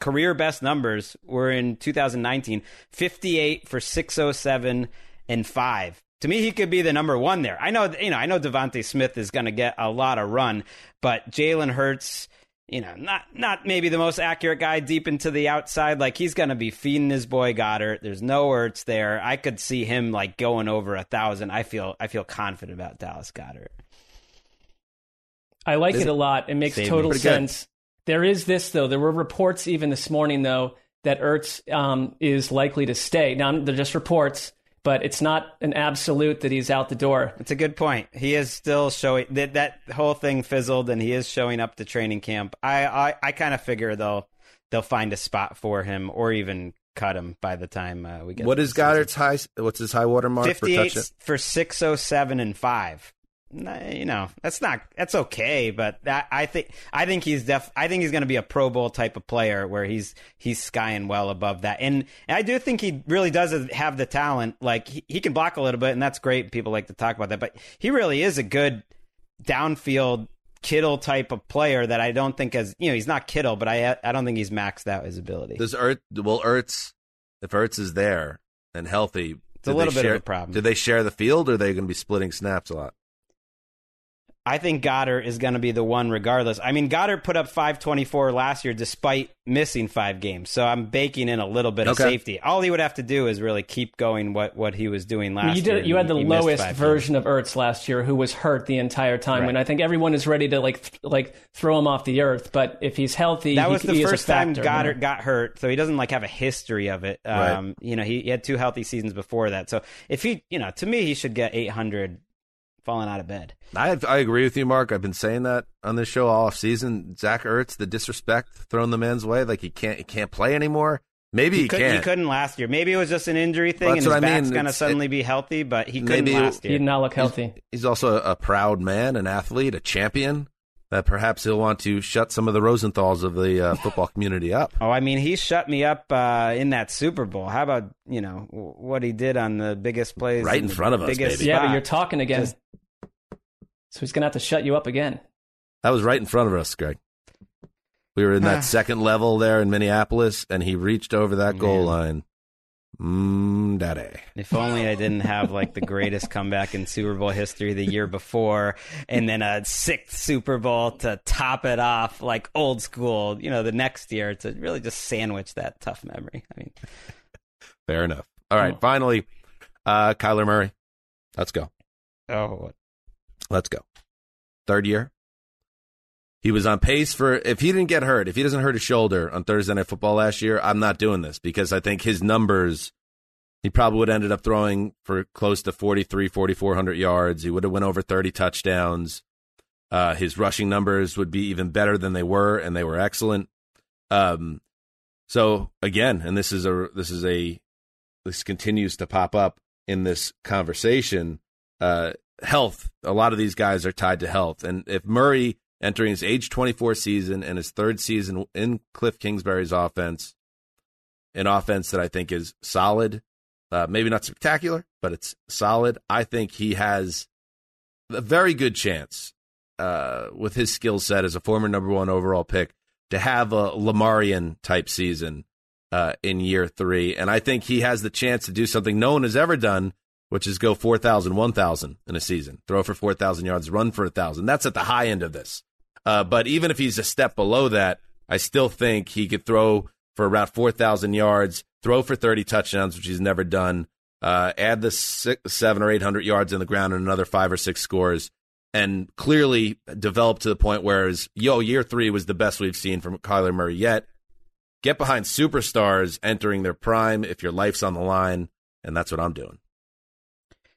career best numbers were in 2019 58 for 607 and 5 to me he could be the number one there. I know you know i know DeVonta Smith is going to get a lot of run but jalen hurts you know not not maybe the most accurate guy deep into the outside. Like he's going to be feeding his boy Goedert. There's no Ertz there. I could see him like going over a thousand. I feel i feel confident about Dallas Goedert. I like Is it it- a lot. It makes total Pretty good. sense. There is this though. There were reports even this morning though that Ertz um, is likely to stay. Now they're just reports, but it's not an absolute that he's out the door. It's a good point. He is still showing that that whole thing fizzled, and he is showing up to training camp. I I, I kind of figure they'll they'll find a spot for him, or even cut him by the time uh, we get. What to is the season. Goedert's high? What's his high water mark Fifty-eight touchdown? for six oh seven and five. You know that's not that's okay, but that, I think I think he's def I think he's going to be a Pro Bowl type of player where he's he's skying well above that, and, and I do think he really does have the talent. Like he, he can block a little bit, and that's great. People like to talk about that, but he really is a good downfield Kittle type of player that I don't think as you know he's not Kittle, but I I don't think he's maxed out his ability. Does Ertz? well Ertz? If Ertz is there and healthy, It's a little bit of a problem. Do they share the field, or are they going to be splitting snaps a lot? I think Goedert is going to be the one regardless. I mean, Goedert put up 524 last year despite missing five games. So I'm baking in a little bit of safety. All he would have to do is really keep going what, what he was doing last you year. did. You had the He missed lowest five version of Ertz last year, who was hurt the entire time. Right. When I think everyone is ready to like th- like throw him off the earth. But if he's healthy, games. That he, was the he is a first time factor, Goedert you know? got hurt, so he doesn't like have a history of it. Right. Um, You know, he, he had two healthy seasons before that. So if he, you know, to me, he should get 800 falling out of bed. I I agree with you, Marc. I've been saying that on this show all off season. Zach Ertz, the disrespect thrown the man's way, like he can't he can't play anymore. Maybe he, He, could, can't. he couldn't last year. Maybe it was just an injury thing, Well, and his what I mean. back's going to It's- suddenly be healthy. But he couldn't Maybe- last He did not look healthy. He's also a, a proud man, an athlete, a champion. That perhaps he'll want to shut some of the Rosenthals of the uh, football community up. Oh, I mean, he shut me up uh, in that Super Bowl. How about you know what he did on the biggest plays, Right in the front of us, biggest baby. Yeah, but you're talking again, Just- so he's gonna have to shut you up again. That was right in front of us, Gregg. We were in that second level there in Minneapolis, and he reached over that goal Man. line. Mmm, daddy. If only I didn't have like the greatest comeback in Super Bowl history the year before, and then a sixth Super Bowl to top it off, like old school. You know, the next year to really just sandwich that tough memory. I mean, Fair enough. All right, Oh. finally, uh, Kyler Murray. Let's go. oh, Let's go. Third year. He was on pace for if he didn't get hurt, if he doesn't hurt his shoulder on Thursday Night Football last year, I'm not doing this because I think his numbers, he probably would have ended up throwing for close to 43, 4,400 yards. He would have went over 30 touchdowns. Uh, his rushing numbers would be even better than they were, and they were excellent. Um, so again, and this is a this is a this continues to pop up in this conversation. Uh, health. A lot of these guys are tied to health, and if Murray entering his age 24 season and his third season in Cliff Kingsbury's offense, an offense that I think is solid, uh, maybe not spectacular, but it's solid. I think he has a very good chance uh, with his skill set as a former number one overall pick to have a Lamarian type season uh, in year three. And I think he has the chance to do something no one has ever done, which is go 4,000, 1,000 in a season, throw for 4,000 yards, run for 1,000. That's at the high end of this. Uh, but even if he's a step below that, I still think he could throw for around 4,000 yards, throw for 30 touchdowns, which he's never done, uh, add the six, seven or 800 yards in the ground and another five or six scores, and clearly develop to the point where, his, yo, year three was the best we've seen from Kyler Murray yet. get behind superstars entering their prime if your life's on the line, and that's what I'm doing.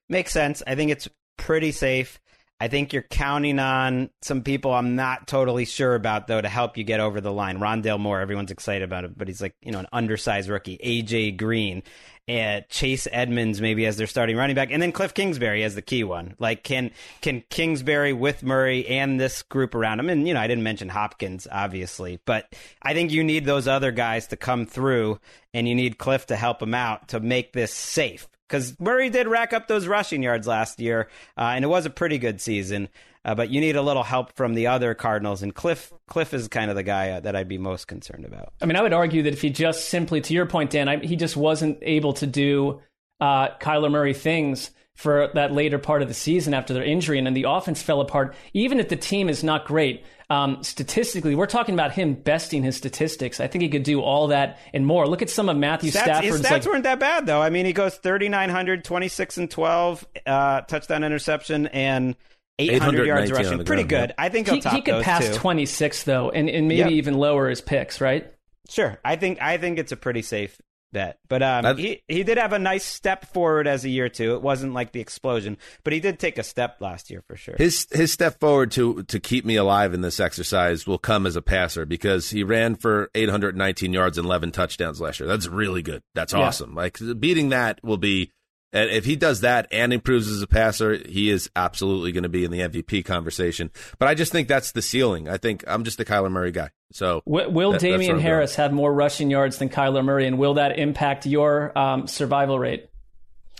Makes sense. I think it's pretty safe. I think you're counting on some people I'm not totally sure about though to help you get over the line. Rondale Moore, everyone's excited about it, but he's like you know an undersized rookie. AJ Green, and Chase Edmonds maybe as their starting running back, and then Cliff Kingsbury as the key one. Like can can Kingsbury with Murray and this group around him, and you know I didn't mention Hopkins obviously, but I think you need those other guys to come through, and you need Cliff to help him out to make this safe because Murray did rack up those rushing yards last year, uh, and it was a pretty good season. Uh, but you need a little help from the other Cardinals, and Cliff Cliff is kind of the guy uh, that I'd be most concerned about. I mean, I would argue that if he just simply, to your point, Dan, I, he just wasn't able to do uh, Kyler Murray things for that later part of the season after their injury, and then the offense fell apart. Even if the team is not great, um, statistically, we're talking about him besting his statistics. I think he could do all that and more. Look at some of Matthew stats, Stafford's. His stats like, weren't that bad though. I mean, he goes 3,900, 26 and 12, uh, touchdown interception, and 800 yards rushing. Pretty good. Yep. I think he'll he, top he could those pass two. 26 though, and, and maybe Yep. even lower his picks, right? Sure, I think I think it's a pretty safe bet. But um, he he did have a nice step forward as a year too. It wasn't like the explosion, but he did take a step last year for sure. His his step forward to to keep me alive in this exercise will come as a passer because he ran for 819 yards and 11 touchdowns last year. That's really good. That's Yeah. awesome. Like beating that will be and if he does that and improves as a passer, he is absolutely going to be in the MVP conversation. But I just think that's the ceiling. I think I'm just a Kyler Murray guy. So Will, will that- Damien I'm Harris have more rushing yards than Kyler Murray, and will that impact your um, survival rate?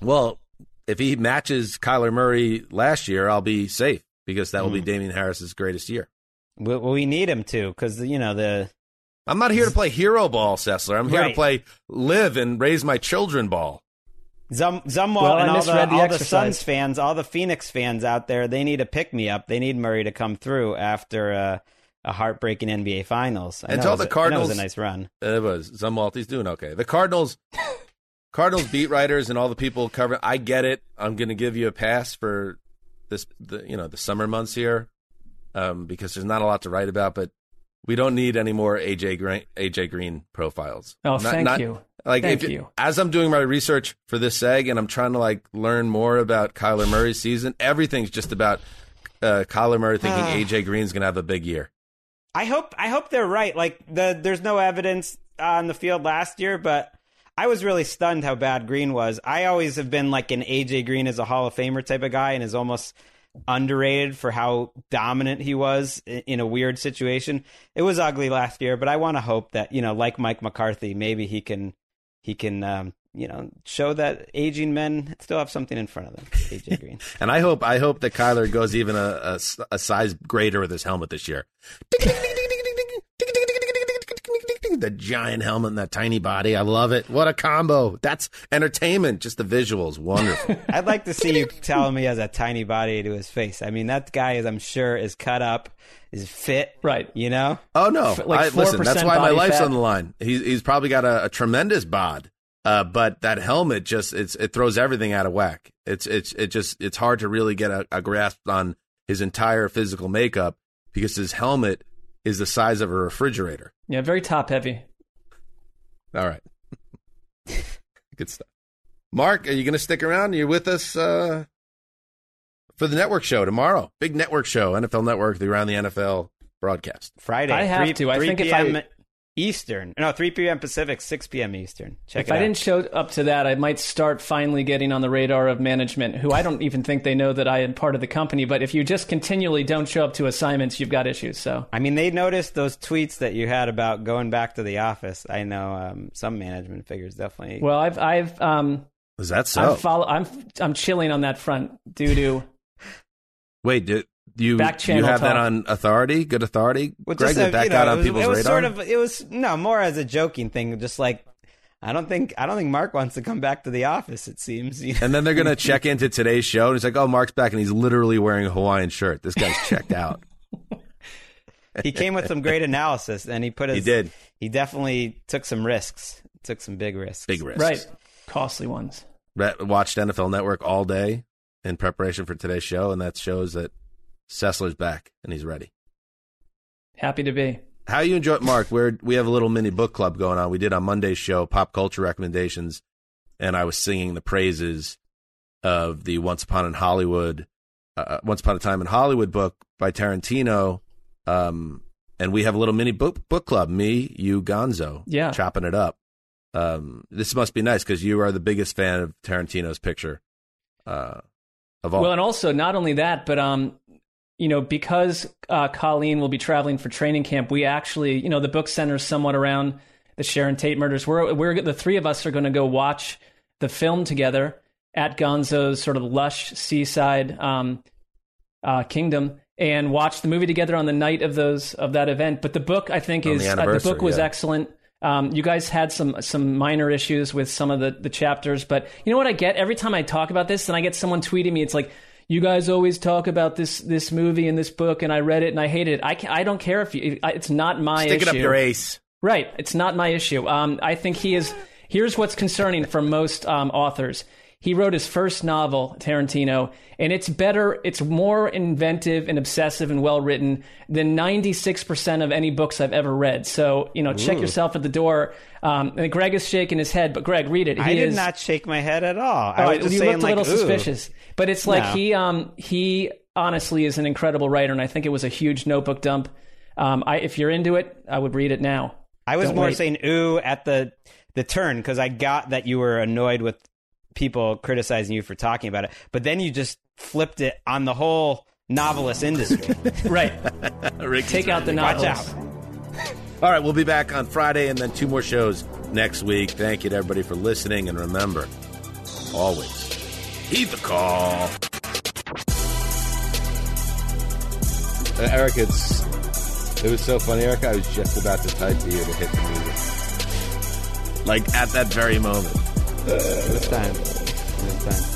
Well, if he matches Kyler Murray last year, I'll be safe because that will Hmm. be Damien Harris's greatest year. we, we need him to because you know the I'm not here to play hero ball, Sessler. I'm here to play live and raise my children ball. Zum, Zumwalt Well, and all, the, the all the. Suns fans, all the Phoenix fans out there, they need a pick me up. They need Murray to come through after a, a heartbreaking NBA Finals. I And know tell it the a- I know it Cardinals- was a nice run. It was Zumwalty's doing okay. The Cardinals, Cardinals beat writers and all the people covering. I get it. I'm going to give you a pass for this, the, you know, the summer months here, um, because there's not a lot to write about. But we don't need any more AJ Green, AJ Green profiles. Oh, Not- thank not- you. Like Thank if, you. as I'm doing my research for this seg and I'm trying to like learn more about Kyler Murray's season, everything's just about uh, Kyler Murray thinking Ah. AJ Green's going to have a big year. I hope I hope they're right. Like the there's no evidence on the field last year, but I was really stunned how bad Green was. I always have been like an AJ Green as a Hall of Famer type of guy, and is almost underrated for how dominant he was in a weird situation. It was ugly last year, but I want to hope that you know, like Mike McCarthy, maybe he can he can um, you know show that aging men still have something in front of them. AJ Green. And I hope I hope that Kyler goes even a a size greater with his helmet this year. The giant helmet and that tiny body. I love it. What a combo. That's entertainment. Just the visuals. Wonderful. I'd like to see you tell him he has a tiny body to his face. I mean, that guy is, I'm sure, is cut up, is fit. Right. You know? Oh no! F- like I, listen, that's why my life's fat. on the line. He's he's probably got a, a tremendous bod, uh, but that helmet just it's it throws everything out of whack. It's it's it just it's hard to really get a, a grasp on his entire physical makeup because his helmet is the size of a refrigerator. Yeah, very top heavy. All right, good stuff. Marc, are you going to stick around? You're with us uh, for the network show tomorrow. Big network show, NFL Network, the Around the NFL broadcast. Friday. I have 3, to. I 3 think if p.m. I- Eastern. No, 3 p.m. Pacific, 6 p.m. Eastern. Check if it I out. didn't show up to that, I might start finally getting on the radar of management, who I don't even think they know that I am part of the company. But if you just continually don't show up to assignments, you've got issues. So I mean, they noticed those tweets that you had about going back to the office. I know um, some management figures definitely. well, I've I've um Is that so? I'm follow I'm I'm chilling on that front due to Wait, do you Back you channel have that on authority? Good authority, Well, Gregg. just That a- that you got know, on it was, people's it was radar. sort of it was no more as a joking thing. Just like I don't think I don't think Marc wants to come back to the office. It seems. And then they're gonna check into today's show, and it's like, oh, Marc's back, and he's literally wearing a Hawaiian shirt. This guy's checked out. he came with some great analysis, and he put his. He did. He definitely took some risks. Took some big risks. Big risks. right costly ones. Watched NFL Network all day in preparation for today's show, and that shows that Sessler's back and he's ready. Happy to be. how you enjoy it, Marc? We're we have a little mini book club going on. We did on Monday's show pop culture recommendations, and I was singing the praises of the Once Upon in Hollywood, uh, Once Upon a Time in Hollywood book by Tarantino. Um, and we have a little mini book book club. Me, you, Gonzo, Yeah. chopping it up. Um, this must be nice because you are the biggest fan of Tarantino's picture, uh, of all. Well, and also not only that, but um, you know, because uh, Colleen will be traveling for training camp, we actually, you know, the book centers somewhat around the Sharon Tate murders. We're we're the three of us are going to go watch the film together at Gonzo's sort of lush seaside um, uh, kingdom and watch the movie together on the night of those of that event. But the book, I think, On is the uh, the book was yeah. excellent. Um, you guys had some some minor issues with some of the, the chapters, but you know what I get every time I talk about this, and I get someone tweeting me. It's like you guys always talk about this this movie and this book, and I read it and I hated it. I can, I don't care if you. It's not my Stick issue. it up your ace. Right. It's not my issue. Um, I think he is. Here's what's concerning for most um, authors. He wrote his first novel, Tarantino, and it's better, it's more inventive and obsessive and well written than 96% of any books I've ever read. So, you know, check yourself at the door. Um, and Gregg is shaking his head, but Gregg, read it. He I did is, not shake my head at all. I Oh, was just you saying, looked a like, little ooh. suspicious, but it's like No. he um he honestly is an incredible writer, and I think it was a huge notebook dump. Um, I, if you're into it, I would read it now. I was Don't more wait. saying ooh at the the turn because I got that you were annoyed with people criticizing you for talking about it, but then you just flipped it on the whole novelist industry. Right. Ricky's Take out the Watch out. All right, we'll be back on Friday and then two more shows next week. Thank you to everybody for listening. And remember, always heed the call. Uh, Eric, it's it was so funny, Eric. I was just about to type to you to hit the music, like at that very moment. It was time. It was time.